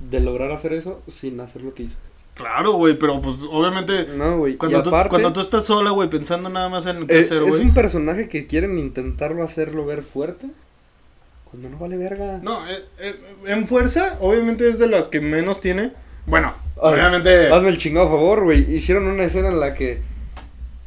de lograr hacer eso sin hacer lo que hizo. Claro, güey, pero pues obviamente No, güey. cuando, cuando tú estás sola, güey, pensando nada más en qué eh, hacer, es güey. un personaje que quieren intentarlo hacerlo ver fuerte cuando no vale verga. No, eh, eh, en fuerza, obviamente es de las que menos tiene. Bueno, obviamente. Hazme el chingado favor, güey. Hicieron una escena en la que,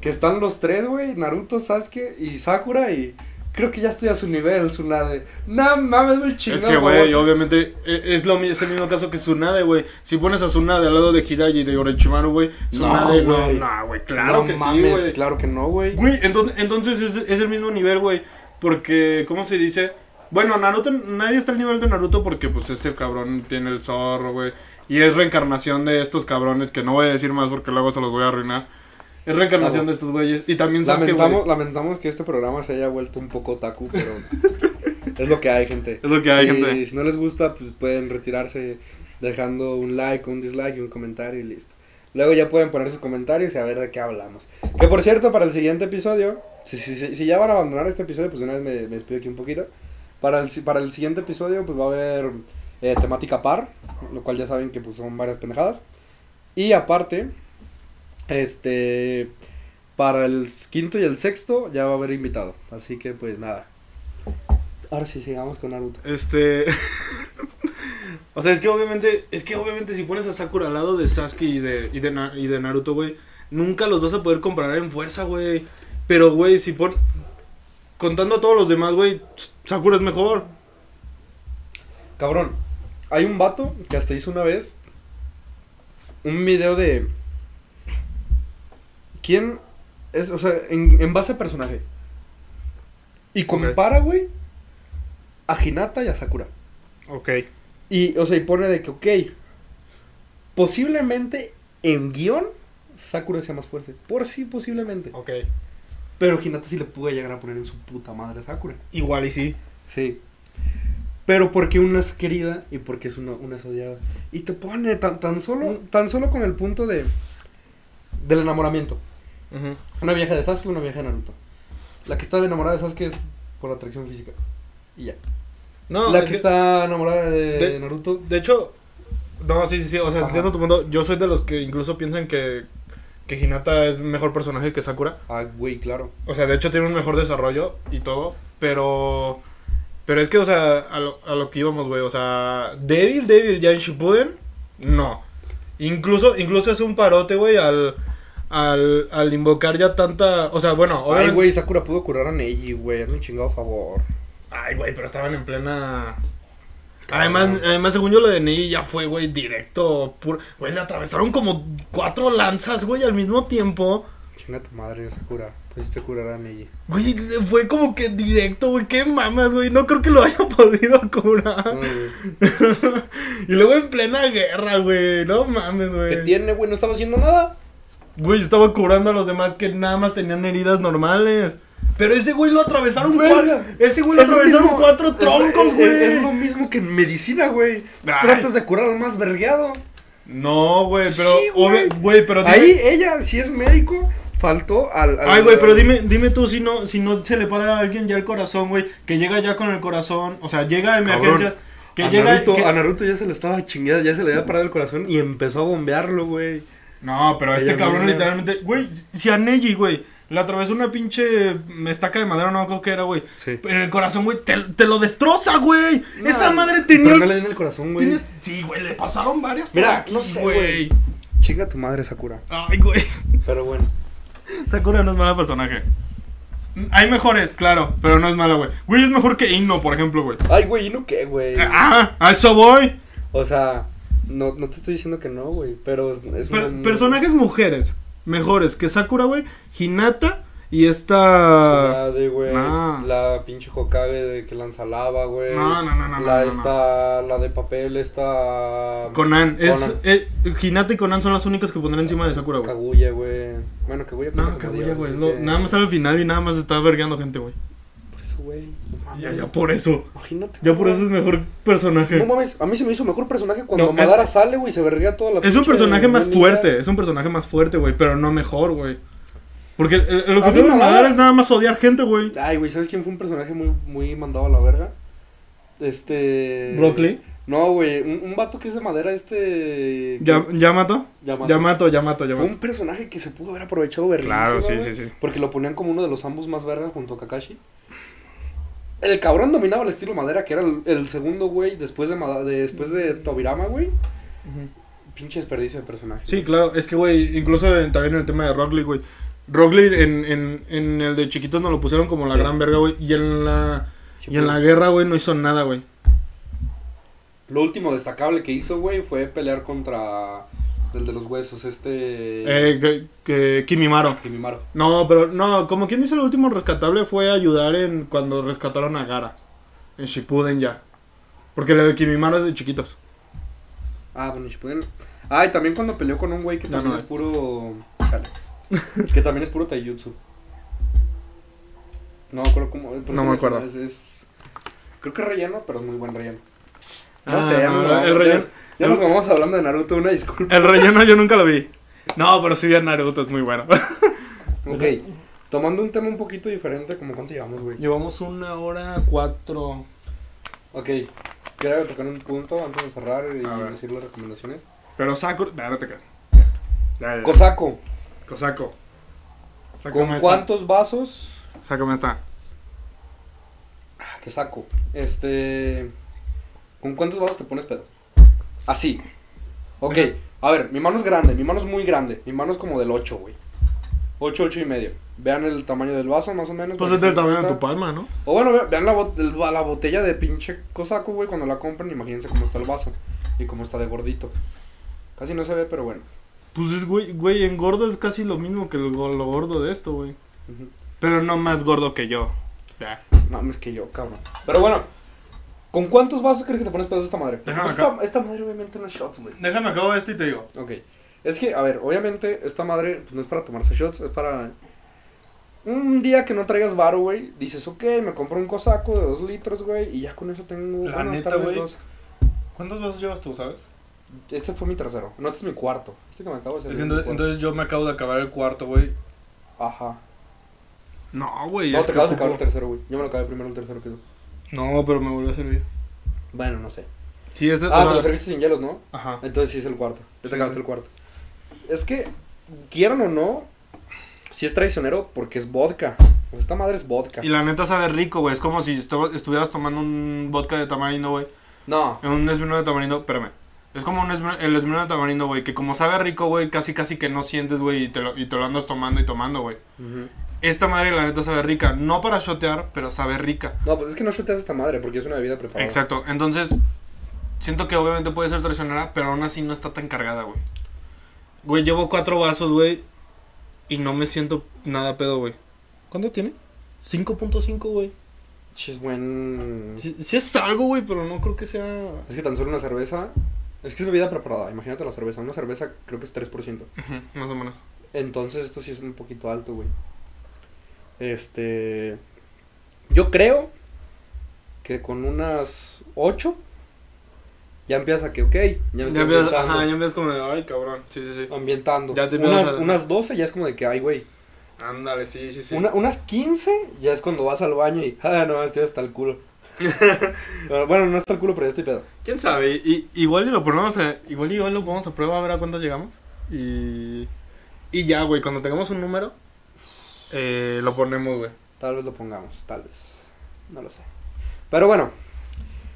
que están los tres, güey, Naruto, Sasuke y Sakura y creo que ya estoy a su nivel, Tsunade. No mames, el chingado Es que, güey, obviamente eh, es, lo, es el mismo caso que Tsunade, güey. Si pones a Tsunade al lado de Hiraji y de Orochimaru, güey, Tsunade no, güey. no, güey, claro No que sí, mames, güey. Claro que no, güey. Güey, entonces, entonces es, es el mismo nivel, güey. Porque, ¿cómo se dice? Bueno, Naruto, nadie está al nivel de Naruto porque, pues, ese cabrón tiene el zorro, güey. Y es reencarnación de estos cabrones, que no voy a decir más porque luego se los voy a arruinar. Es reencarnación Claro. de estos güeyes. Y también güey. Lamentamos, lamentamos que este programa se haya vuelto un poco otaku, pero es lo que hay, gente. Es lo que hay, gente. Si no les gusta, pues pueden retirarse dejando un like, un dislike y un comentario y listo. Luego ya pueden poner sus comentarios y a ver de qué hablamos. Que por cierto, para el siguiente episodio, si, si, si, si ya van a abandonar este episodio, pues de una vez me, me despido aquí un poquito. Para el, para el siguiente episodio, pues va a haber eh, temática par, lo cual ya saben que pues son varias pendejadas. Y aparte, este, para el quinto y el sexto ya va a haber invitado. Así que pues nada. Ahora sí, sigamos con Naruto. Este. o sea, es que obviamente. Es que obviamente si pones a Sakura al lado de Sasuke y de, y de, Na- y de Naruto, güey. Nunca los vas a poder comparar en fuerza, güey. Pero, güey, si pon. Contando a todos los demás, güey. Sakura es mejor. Cabrón, hay un vato que hasta hizo una vez un video de quién es, o sea, en, en base a personaje. Y compara, güey, a Hinata y a Sakura. Ok. Y, o sea, y pone de que, ok, posiblemente en guion Sakura sea más fuerte. Por sí, posiblemente. Ok. Pero Hinata sí le puede llegar a poner en su puta madre a Sakura. Igual y sí. Sí. Pero porque una es querida y porque es una, una es odiada. Y te pone tan, tan solo tan solo con el punto de del enamoramiento. Una vieja de Sasuke y una vieja de Naruto. La que está enamorada de Sasuke es por atracción física. Y ya. No, la es que está enamorada de, de- Naruto. De hecho. No, sí, sí, sí. O sea, Ajá. entiendo tu punto. Yo soy de los que incluso piensan que. Que Hinata es mejor personaje que Sakura. Ah, güey, claro. O sea, de hecho tiene un mejor desarrollo y todo, pero... Pero es que, o sea, a lo, a lo que íbamos, güey, o sea, débil, débil ya en Shippuden, no. Incluso, incluso es un parote, güey, al, al, al invocar ya tanta, o sea, bueno, Ay, güey, Sakura pudo curar a Neji, güey. Hazme un chingado favor. Ay, güey, pero estaban en plena... Además, además, según yo, lo de Ney ya fue, güey, directo. puro- Güey, le atravesaron como cuatro lanzas, güey, al mismo tiempo. Chinga tu madre, Sakura. Pues te curará a Neji. Güey, fue como que directo, güey, qué mamas, güey. No creo que lo haya podido curar. No, y luego en plena guerra, güey. No mames, ¿Qué güey. tiene, güey? No estaba haciendo nada. Güey, estaba curando a los demás que nada más tenían heridas normales. Pero ese güey lo atravesaron. Ese güey lo Es lo atravesaron mismo- cuatro troncos, güey. Es, es lo mismo que en medicina, güey. Tratas de curar al más vergueado. No, güey, pero. Sí, güey. obvio- Güey, pero dime. Ahí ella, si es médico, faltó al. al- Ay, güey, pero dime, dime tú si no, si no se le para a alguien ya el corazón, güey, que llega ya con el corazón, o sea, llega a emergencia, que a llega, Naruto, que- a Naruto ya se le estaba chingada, ya se le había parado el corazón y empezó a bombearlo, güey. No, pero este Ella cabrón literalmente, güey, si a Neji, güey, le atravesó una pinche estaca de madera, no acuerdo qué era, güey. Sí. En el corazón, güey, te, te lo destroza, güey. Esa madre Pero tenía... no le den el corazón, güey. tenía- Sí, güey, le pasaron varias por Mira, aquí, no sé, güey. Chinga tu madre, Sakura. Ay, güey. Pero bueno. Sakura no es mala personaje. Hay mejores, claro, pero no es mala, güey. Güey, es mejor que Inno, por ejemplo, güey. Ay, güey, ¿y no qué, güey? Ah, a eso voy. O sea, no, no te estoy diciendo que no, güey. Pero es, Per- una- personajes mujeres mejores que Sakura, güey. Hinata y esta... Güey. No. La pinche Hokage de que lanza lava, güey. No, no, no, no, La no, no, esta, la de papel, esta. Conan. Es, Conan. eh, Hinata y Conan son las únicas que pondrán encima de Sakura, güey. Kaguya, güey. Bueno, Kaguya. No, Kaguya, güey. que- Nada más está al final y nada más está vergueando gente, güey. Por eso, güey. Ya, ya por eso. Imagínate. Ya por eso es mejor personaje. No mames, a mí se me hizo mejor personaje cuando es- Madara sale, güey, se verga toda la Es un personaje más fuerte, es un personaje más fuerte, güey, pero no mejor, güey. Porque el A mí objetivo de Madara- Madara es nada más odiar gente, güey. Ay, güey, ¿sabes quién fue un personaje muy, muy mandado a la verga? Este. Broccoli. No, güey, un, un vato que es de madera, este. Ya, Yamato. Yamato. Yamato, Yamato, Fue Yamato. un personaje que se pudo haber aprovechado verguísima, Claro, sí, sí, sí. Porque lo ponían como uno de los ambos más verga junto a Kakashi. El cabrón dominaba el estilo madera, que era el, el segundo, güey, después de, Mada- de- después de Tobirama, güey. Pinche desperdicio de personaje. Sí, claro, es que, güey, incluso en- también en el tema de Rock güey. Rock Lee en, en, en el de chiquitos nos lo pusieron como la Sí. gran verga, güey. Y en la, y en la guerra, güey, no hizo nada, güey. Lo último destacable que hizo, güey, fue pelear contra el de los huesos, este... Eh, que, que Kimimaro. Kimimaro. No, pero no, como quien dice lo último rescatable fue ayudar en cuando rescataron a Gara. En Shippuden ya. Porque lo de Kimimaro es de chiquitos. Ah, bueno, Shippuden. Ah, y también cuando peleó con un güey que No, también no. es puro... Jale. que también es puro taijutsu. No me acuerdo cómo... No me es- acuerdo. Es, es- Creo que es relleno, pero es muy buen relleno. Ah, No sé, ya, no, nos vamos, el relleno- ya, ya nos vamos hablando de Naruto, una disculpa. El relleno yo nunca lo vi. No, pero sí vi a Naruto, es muy bueno. Ok, tomando un tema un poquito diferente, como cuánto llevamos, güey. Llevamos una hora cuatro. Ok, quiero tocar un punto antes de cerrar y decir las recomendaciones. Pero Sakura. Nah, no te creas. Cosaco. ¿con esta. cuántos vasos? Sácame esta. Ah, que saco. Este. ¿Con cuántos vasos te pones pedo? Así. Ok, a ver, mi mano es grande, mi mano es muy grande. Mi mano es como del 8, güey. 8, 8 y medio. Vean el tamaño del vaso, más o menos. Pues es del tamaño de tu palma, ¿no? O bueno, ve- vean la, bot- el- la botella de pinche cosaco, güey, cuando la compren, imagínense cómo está el vaso y cómo está de gordito. Casi no se ve, pero bueno. Pues es, güey, güey, en gordo es casi lo mismo que lo gordo de esto, güey. Pero no más gordo que yo. Ya. Mames que yo, cabrón. Pero bueno, ¿con cuántos vasos crees que te pones pedos esta madre? Déjame esta, esta madre obviamente no es shots, güey. Déjame acabo esto y te digo. Ok. Es que, a ver, obviamente esta madre pues, no es para tomarse shots, es para... Un día que no traigas varo, güey, dices, ok, me compro un cosaco de dos litros, güey, y ya con eso tengo... La neta, güey. ¿Cuántos vasos llevas tú, sabes? Este fue mi tercero. No, este es mi cuarto. Este que me acabo de hacer. Es entonces, yo me acabo de acabar el cuarto, güey. Ajá. No, güey, No, es te acabas de acabar el tercero, güey. Yo me lo acabé primero el tercero que tú. No, pero me volvió a servir. Bueno, no sé. Sí, este... Ah, o te lo serviste sin hielos, ¿no? Ajá. Entonces sí es el cuarto. Ya te Sí, acabaste sí. el cuarto. Es que, quieran o no, si es traicionero porque es vodka. Pues esta madre es vodka. Y la neta sabe rico, güey. Es como si estu- estuvieras tomando un vodka de tamarindo, güey. No. Un esmirno de tamarindo, espérame. Es como un esmirno, el esmirno de tamarindo, güey. Que como sabe rico, güey, casi casi que no sientes, güey. Y, te lo- y te lo andas tomando y tomando, güey. Esta madre, la neta, sabe rica. No para shotear, pero sabe rica. No, pues es que no shoteas esta madre porque es una bebida preparada. Exacto. Entonces, siento que obviamente puede ser traicionera, pero aún así no está tan cargada, güey. Güey, llevo cuatro vasos, güey. Y no me siento nada pedo, güey. ¿Cuánto tiene? 5.5, güey. Sí, es buen. Sí, sí es algo, güey, pero no creo que sea... Es que tan solo una cerveza. Es que es bebida preparada. Imagínate la cerveza. Una cerveza creo que es 3%. Ujú, más o menos. Entonces esto sí es un poquito alto, güey. Este. Yo creo que con unas 8 ya empiezas a que, ok, ya me Ya estoy empiezas, ajá, ya empiezas como de, ay, cabrón. Sí, sí, sí. ambientando. Ya te unas, a- unas 12 ya es como de que, ay, güey. Ándale, sí, sí, sí. Una- unas 15 ya es cuando vas al baño y, ah, no, estoy hasta el culo. Bueno, bueno, no hasta el culo, pero ya estoy pedo. ¿Quién sabe? Y, igual y lo ponemos a, igual y igual lo ponemos a prueba a ver a cuántos llegamos. Y. Y ya, güey, cuando tengamos un número, eh, lo ponemos, güey. Tal vez lo pongamos, tal vez. No lo sé. Pero bueno,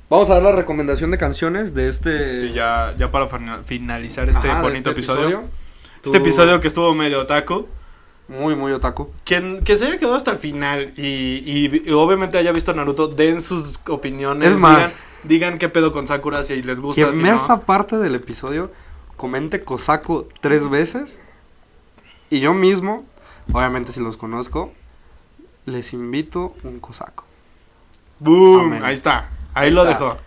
vamos a dar la recomendación de canciones de este. Sí, ya, ya para fina- finalizar este Ajá, bonito este episodio. Este episodio que estuvo medio otaku. Muy, muy otaku. Quien, que se haya quedado hasta el final y, y- y obviamente haya visto Naruto, den sus opiniones. Es más- digan, digan qué pedo con Sakura si les gusta. Quien si vea no. esta parte del episodio, comente Cosaco tres veces. Y yo mismo, obviamente si los conozco, les invito un Cosaco. ¡Boom! Amén. Ahí está. Ahí, Ahí lo está. dejó.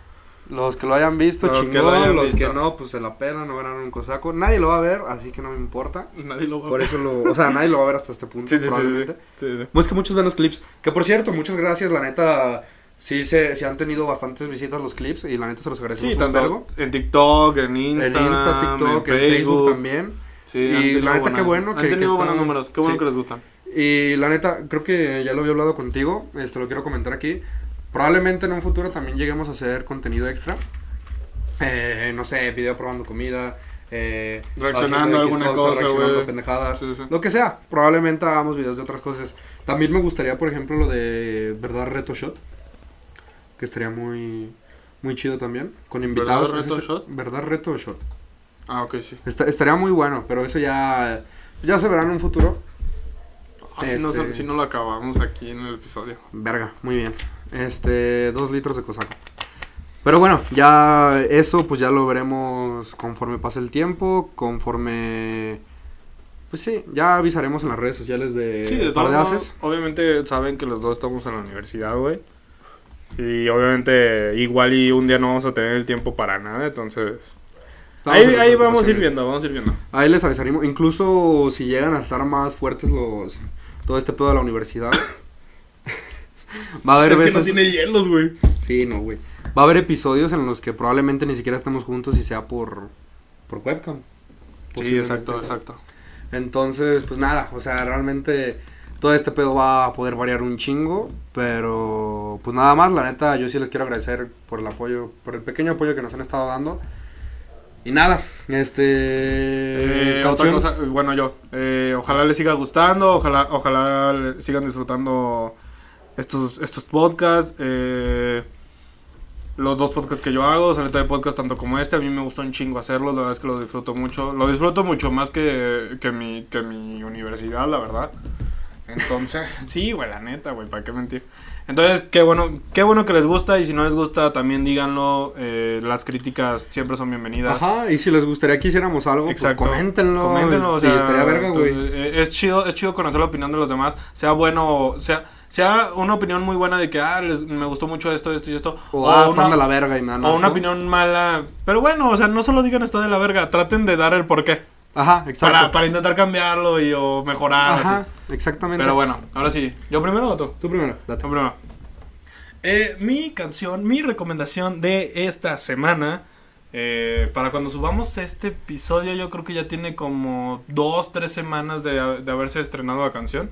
Los que lo hayan visto, Los chingón. que lo hayan los visto. que no, pues se la pelan, no verán un Cosaco. Nadie lo va a ver, así que no me importa. Nadie lo va a Por ver. eso lo. O sea, nadie lo va a ver hasta este punto. Sí, sí, sí, sí, sí, sí. No es que muchos ven los clips. Que por cierto, muchas gracias, la neta. Sí, se, sí han tenido bastantes visitas los clips y la neta se los agradecemos Sí, tanto vergo. en TikTok, en En Instagram, Insta, TikTok, en Facebook también. Sí, Y la neta, qué buenas- bueno Han que- que tenido buenos están- números. Qué bueno sí. que les gustan. Y la neta, creo que ya lo había hablado contigo, este lo quiero comentar aquí. Probablemente en un futuro también lleguemos a hacer contenido extra. Eh, no sé, video probando comida. Eh, Reaccionando a alguna cosa, reaccionando güey. a pendejadas. Sí, sí, sí. Lo que sea, probablemente hagamos videos de otras cosas. También me gustaría, por ejemplo, lo de Verdad Reto Shot. Que estaría muy, muy chido también. Con invitados. ¿Verdad Reto Shot? Verdad Reto Shot. Ah, ok, sí. Esta- estaría muy bueno, pero eso ya, ya se verá en un futuro. Ah, si, no, Este- si no lo acabamos aquí en el episodio. Verga, muy bien. Este, dos litros de cosaco. Pero bueno, ya eso pues ya lo veremos conforme pase el tiempo, conforme... Pues sí, ya avisaremos en las redes sociales de Sí, de obviamente saben que los dos estamos en la universidad, güey. Y obviamente igual y un día no vamos a tener el tiempo para nada, entonces... Ahí, ahí vamos a ir ocupaciones. viendo, vamos a ir viendo. Ahí les avisaremos, incluso si llegan a estar más fuertes los... Todo este pedo de la universidad. Va a haber es que veces... no tiene hielos, güey. Sí, no, güey. Va a haber episodios en los que probablemente ni siquiera estemos juntos y sea por, por webcam. Sí, exacto, exacto. Entonces, pues nada, o sea, realmente todo este pedo va a poder variar un chingo, pero pues nada más, la neta, yo sí les quiero agradecer por el apoyo, por el pequeño apoyo que nos han estado dando. Y nada, este... Eh, otra caución. cosa, bueno, yo, eh, ojalá les siga gustando, ojalá, ojalá sigan disfrutando estos, estos podcasts. eh, los dos podcasts que yo hago, Saleta de Podcast tanto como este, a mí me gusta un chingo hacerlo, la verdad es que lo disfruto mucho. Lo disfruto mucho más que, que, mi, que mi universidad, la verdad. Entonces, sí, güey, la neta, güey, ¿para qué mentir? Entonces, qué bueno, qué bueno que les gusta y si no les gusta, también díganlo. eh, las críticas siempre son bienvenidas. Ajá, y si les gustaría que hiciéramos algo, Exacto. pues coméntenlo. Coméntenlo, o y sea, estaría verga, güey. eh, Es chido, es chido conocer la opinión de los demás, sea bueno, o sea, sea una opinión muy buena de que, ah, les- me gustó mucho esto, esto y esto. O, ah, están de la verga y me dan o una opinión mala. Pero bueno, o sea, no solo digan está de la verga, traten de dar el porqué. Ajá, exacto. Para, para intentar cambiarlo y o mejorar. Ajá, así. exactamente. Pero bueno, ahora sí. ¿Yo primero o tú? Tú primero, date. Yo primero. Eh, mi canción, mi recomendación de esta semana. eh, para cuando subamos este episodio, yo creo que ya tiene como dos, tres semanas de, de haberse estrenado la canción.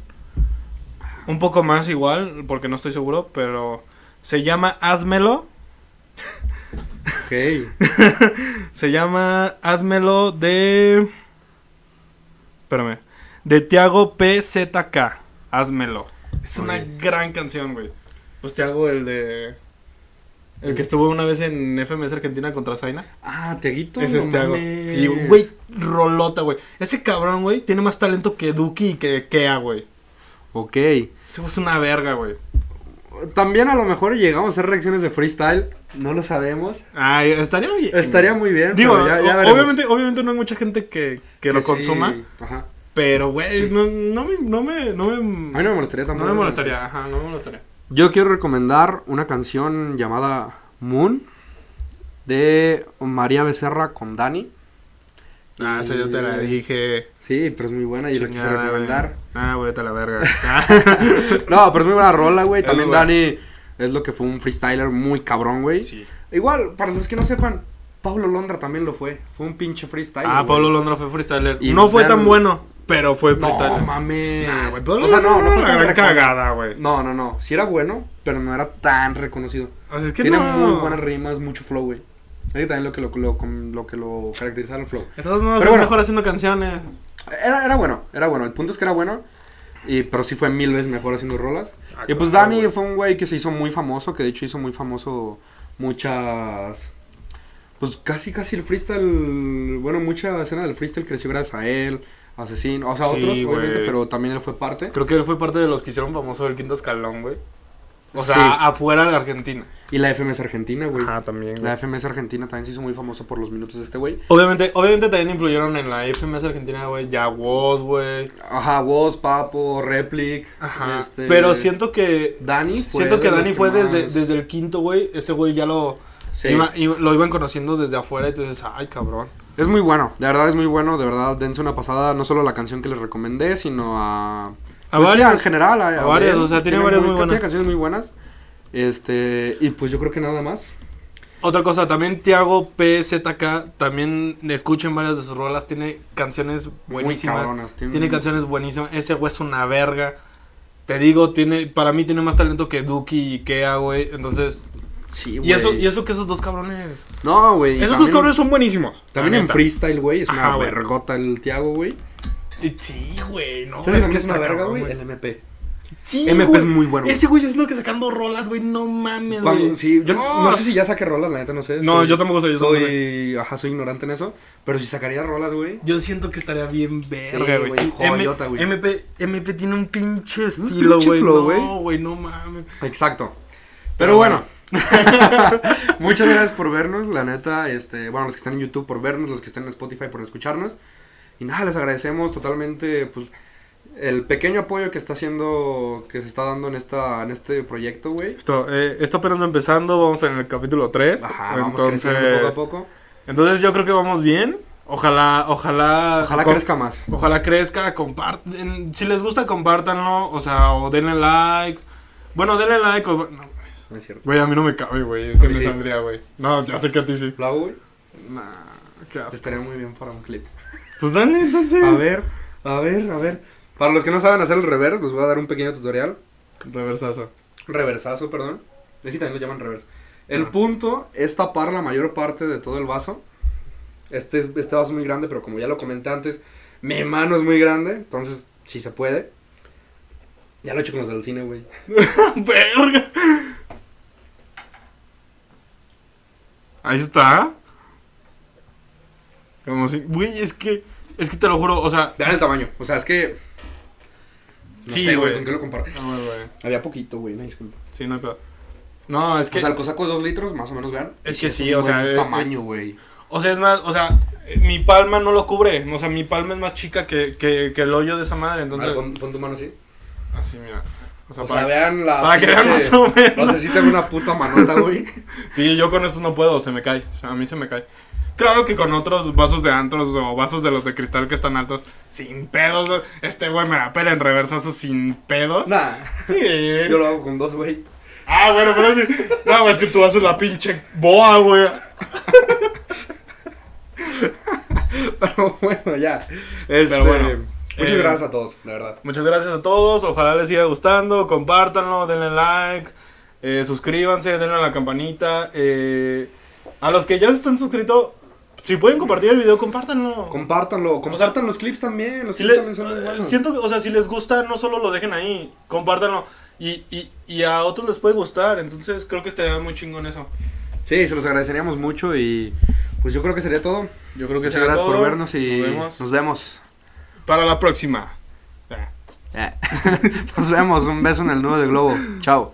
Un poco más igual, porque no estoy seguro, pero se llama Házmelo. Ok. Se llama Házmelo de. Espérame. De Tiago PZK. Házmelo. Es una gran canción, güey. Pues Tiago, el de. El que estuvo una vez en FMS Argentina contra Zaina. Ah, Tiaguito. Ese es no mames. Sí, güey, rolota, güey. Ese cabrón, güey, tiene más talento que Duki y que Kea, güey. Ok. Es una verga, güey. También a lo mejor llegamos a hacer reacciones de freestyle. No lo sabemos. Ay, estaría bien. Estaría muy bien. Digo, pero ya, ya obviamente, obviamente no hay mucha gente que, que, lo sí, consuma. Ajá. Pero, güey, no, no me. No me, no me, A mí no me molestaría no tampoco. me molestaría, ajá, no me molestaría. Yo quiero recomendar una canción llamada Moon de María Becerra con Dani. Ah, esa yo te la dije. Sí, pero es muy buena y la quise recomendar. Ah, güey, te la verga. No, pero es muy buena rola, güey. También. Dani es lo que fue un freestyler muy cabrón, güey. sí. Igual, para los que no sepan, Pablo Londra también lo fue. Fue un pinche freestyler. Ah. Pablo Londra fue freestyler. Y no fue tan bueno, pero fue No, freestyler. mames. Nah, Pablo o sea, no, no fue tan cagada, güey. No, no, no. Sí era bueno, pero no era tan reconocido. Sea, es que Tiene no. muy buenas rimas, mucho flow, güey. Es que también lo que lo, lo, con- lo que lo caracterizaba el flow. De todos modos, Pero bueno. mejor haciendo canciones. Era, era bueno, era bueno. El punto es que era bueno. Y, pero sí fue mil veces mejor haciendo rolas. Ah, y pues claro, Dani güey. fue un güey que se hizo muy famoso, que de hecho hizo muy famoso muchas... Pues casi, casi el freestyle, bueno, mucha escena del freestyle creció gracias a él, Asesino, o sea, Sí, otros, güey. obviamente, pero también él fue parte. Creo que él fue parte de los que hicieron famoso el quinto escalón, güey. O sea, Sí. afuera de Argentina. Y la FMS Argentina, güey. Ajá, también, güey. La FMS Argentina también se hizo muy famosa por los minutos de este güey. Obviamente, obviamente también influyeron en la FMS Argentina, güey. Ya Woz, güey. Ajá, Woz, Papo, Replic. Ajá. este, Pero siento que. Dani fue Siento que Dani fue desde, desde el quinto, güey. Ese güey ya lo. Sí. iba- iba- lo iban conociendo desde afuera y tú dices, ay, cabrón. Es muy bueno, de verdad es muy bueno, de verdad dense una pasada, no solo a la canción que les recomendé, sino a... A pues sí, varias. en general. A, A varias, o sea, tiene varias muy Tiene buenas. canciones muy buenas. Este, y pues yo creo que nada más. Otra cosa, también Tiago PZK, también escuchen varias de sus rolas, tiene canciones buenísimas. Muy cabronas. Tiene, Tiene canciones buenísimas. Ese güey es una verga. Te digo, tiene, para mí tiene más talento que Duki y Kea, güey. Entonces, Sí, y güey. eso, y eso que esos dos cabrones. No, güey. y Esos dos también- cabrones son buenísimos. También en freestyle, güey, es una Ajá, vergota el Tiago, güey. Y Sí, güey, no. ¿Sabes es qué es una está verga, güey? El MP. Sí, MP güey. es muy bueno. güey. Ese güey es lo que sacando rolas, güey. No mames, Cuando- güey. sí, yo No. no sé si ya saqué rolas, la neta no sé. No, soy- yo tampoco soy- Soy, ajá, soy ignorante en eso. Pero si sacaría rolas, güey. Yo siento que estaría bien verga, Sí, güey. Sí, joyota, güey. MP, MP tiene un pinche estilo, pinche güey. flow, güey. No, güey, no mames. Exacto. Pero Pero bueno. Muchas gracias por vernos, la neta, este, bueno, los que están en YouTube por vernos, los que están en Spotify por escucharnos. Y nada, les agradecemos totalmente pues el pequeño apoyo que está haciendo que se está dando en esta en este proyecto, güey. Esto, eh, esto apenas empezando, vamos en el capítulo 3. Ajá, vamos entonces, creciendo poco a poco. entonces yo creo que vamos bien. Ojalá, ojalá. Ojalá crezca más. Ojalá crezca, comparten. Si les gusta, compártanlo. O sea, o denle like. Bueno, denle like. O, no, No es cierto. güey, a mí no me cabe, güey. Se me sí. saldría, güey. No, ya sé que a ti sí. ¿Lo hago, güey? Nah, qué asco. Estaría muy bien para un clip. Pues dale, entonces. A ver, a ver, a ver. Para los que no saben hacer el reverse, les voy a dar un pequeño tutorial. Reversazo. Reversazo, perdón. Es que también lo llaman reverse. El Ah. punto es tapar la mayor parte de todo el vaso. Este, es- este vaso es muy grande, pero como ya lo comenté antes, mi mano es muy grande, entonces sí se puede. Ya lo he hecho con los del cine, güey. Verga. Ahí está. Como si. Güey, es que. Es que te lo juro, o sea. Vean el tamaño. O sea, es que. No Sí, sé, güey. ¿con qué lo comparo? No, güey. Había poquito, güey, no disculpa. Sí, no hay pedo. No, es que. O sea, el cosaco de dos litros, más o menos, vean. Es que un sí, o sea, buen eh, tamaño, güey. O sea, es más, o sea, eh, mi palma no lo cubre. O sea, mi palma es más chica que, que, que el hoyo de esa madre. A ver, Entonces. pon, pon tu mano así. Así, mira. O sea, O sea, para, vean la. para que vean más o menos. No sé si tengo una puta manota, güey. Sí, yo con estos no puedo, se me cae. O sea, a mí se me cae. Claro que con otros vasos de antros o vasos de los de cristal que están altos, sin pedos. Este güey me la pela en reversazo sin pedos. Nah. Sí. Yo lo hago con dos, güey. Ah, bueno, pero sí. No, es que tú haces la pinche boa, güey. Pero bueno, ya. Este, Pero bueno, Muchas eh, gracias a todos, la verdad. Muchas gracias a todos. Ojalá les siga gustando. Compártanlo, denle like. eh, suscríbanse, denle a la campanita. eh, a los que ya se están suscritos, si pueden compartir el video, compártanlo. Compártanlo. Compartan los clips también. Los Si clips le- también son muy buenos. siento que, o sea, si les gusta, no solo lo dejen ahí, compártanlo. Y, y, y a otros les puede gustar, entonces creo que estaría muy chingón eso. Sí, se los agradeceríamos mucho y pues yo creo que sería todo. Yo creo que Muchas gracias por todo. vernos y Nos vemos. Nos vemos. Para la próxima. Ya. nos vemos. Un beso en el nudo de globo. Chao.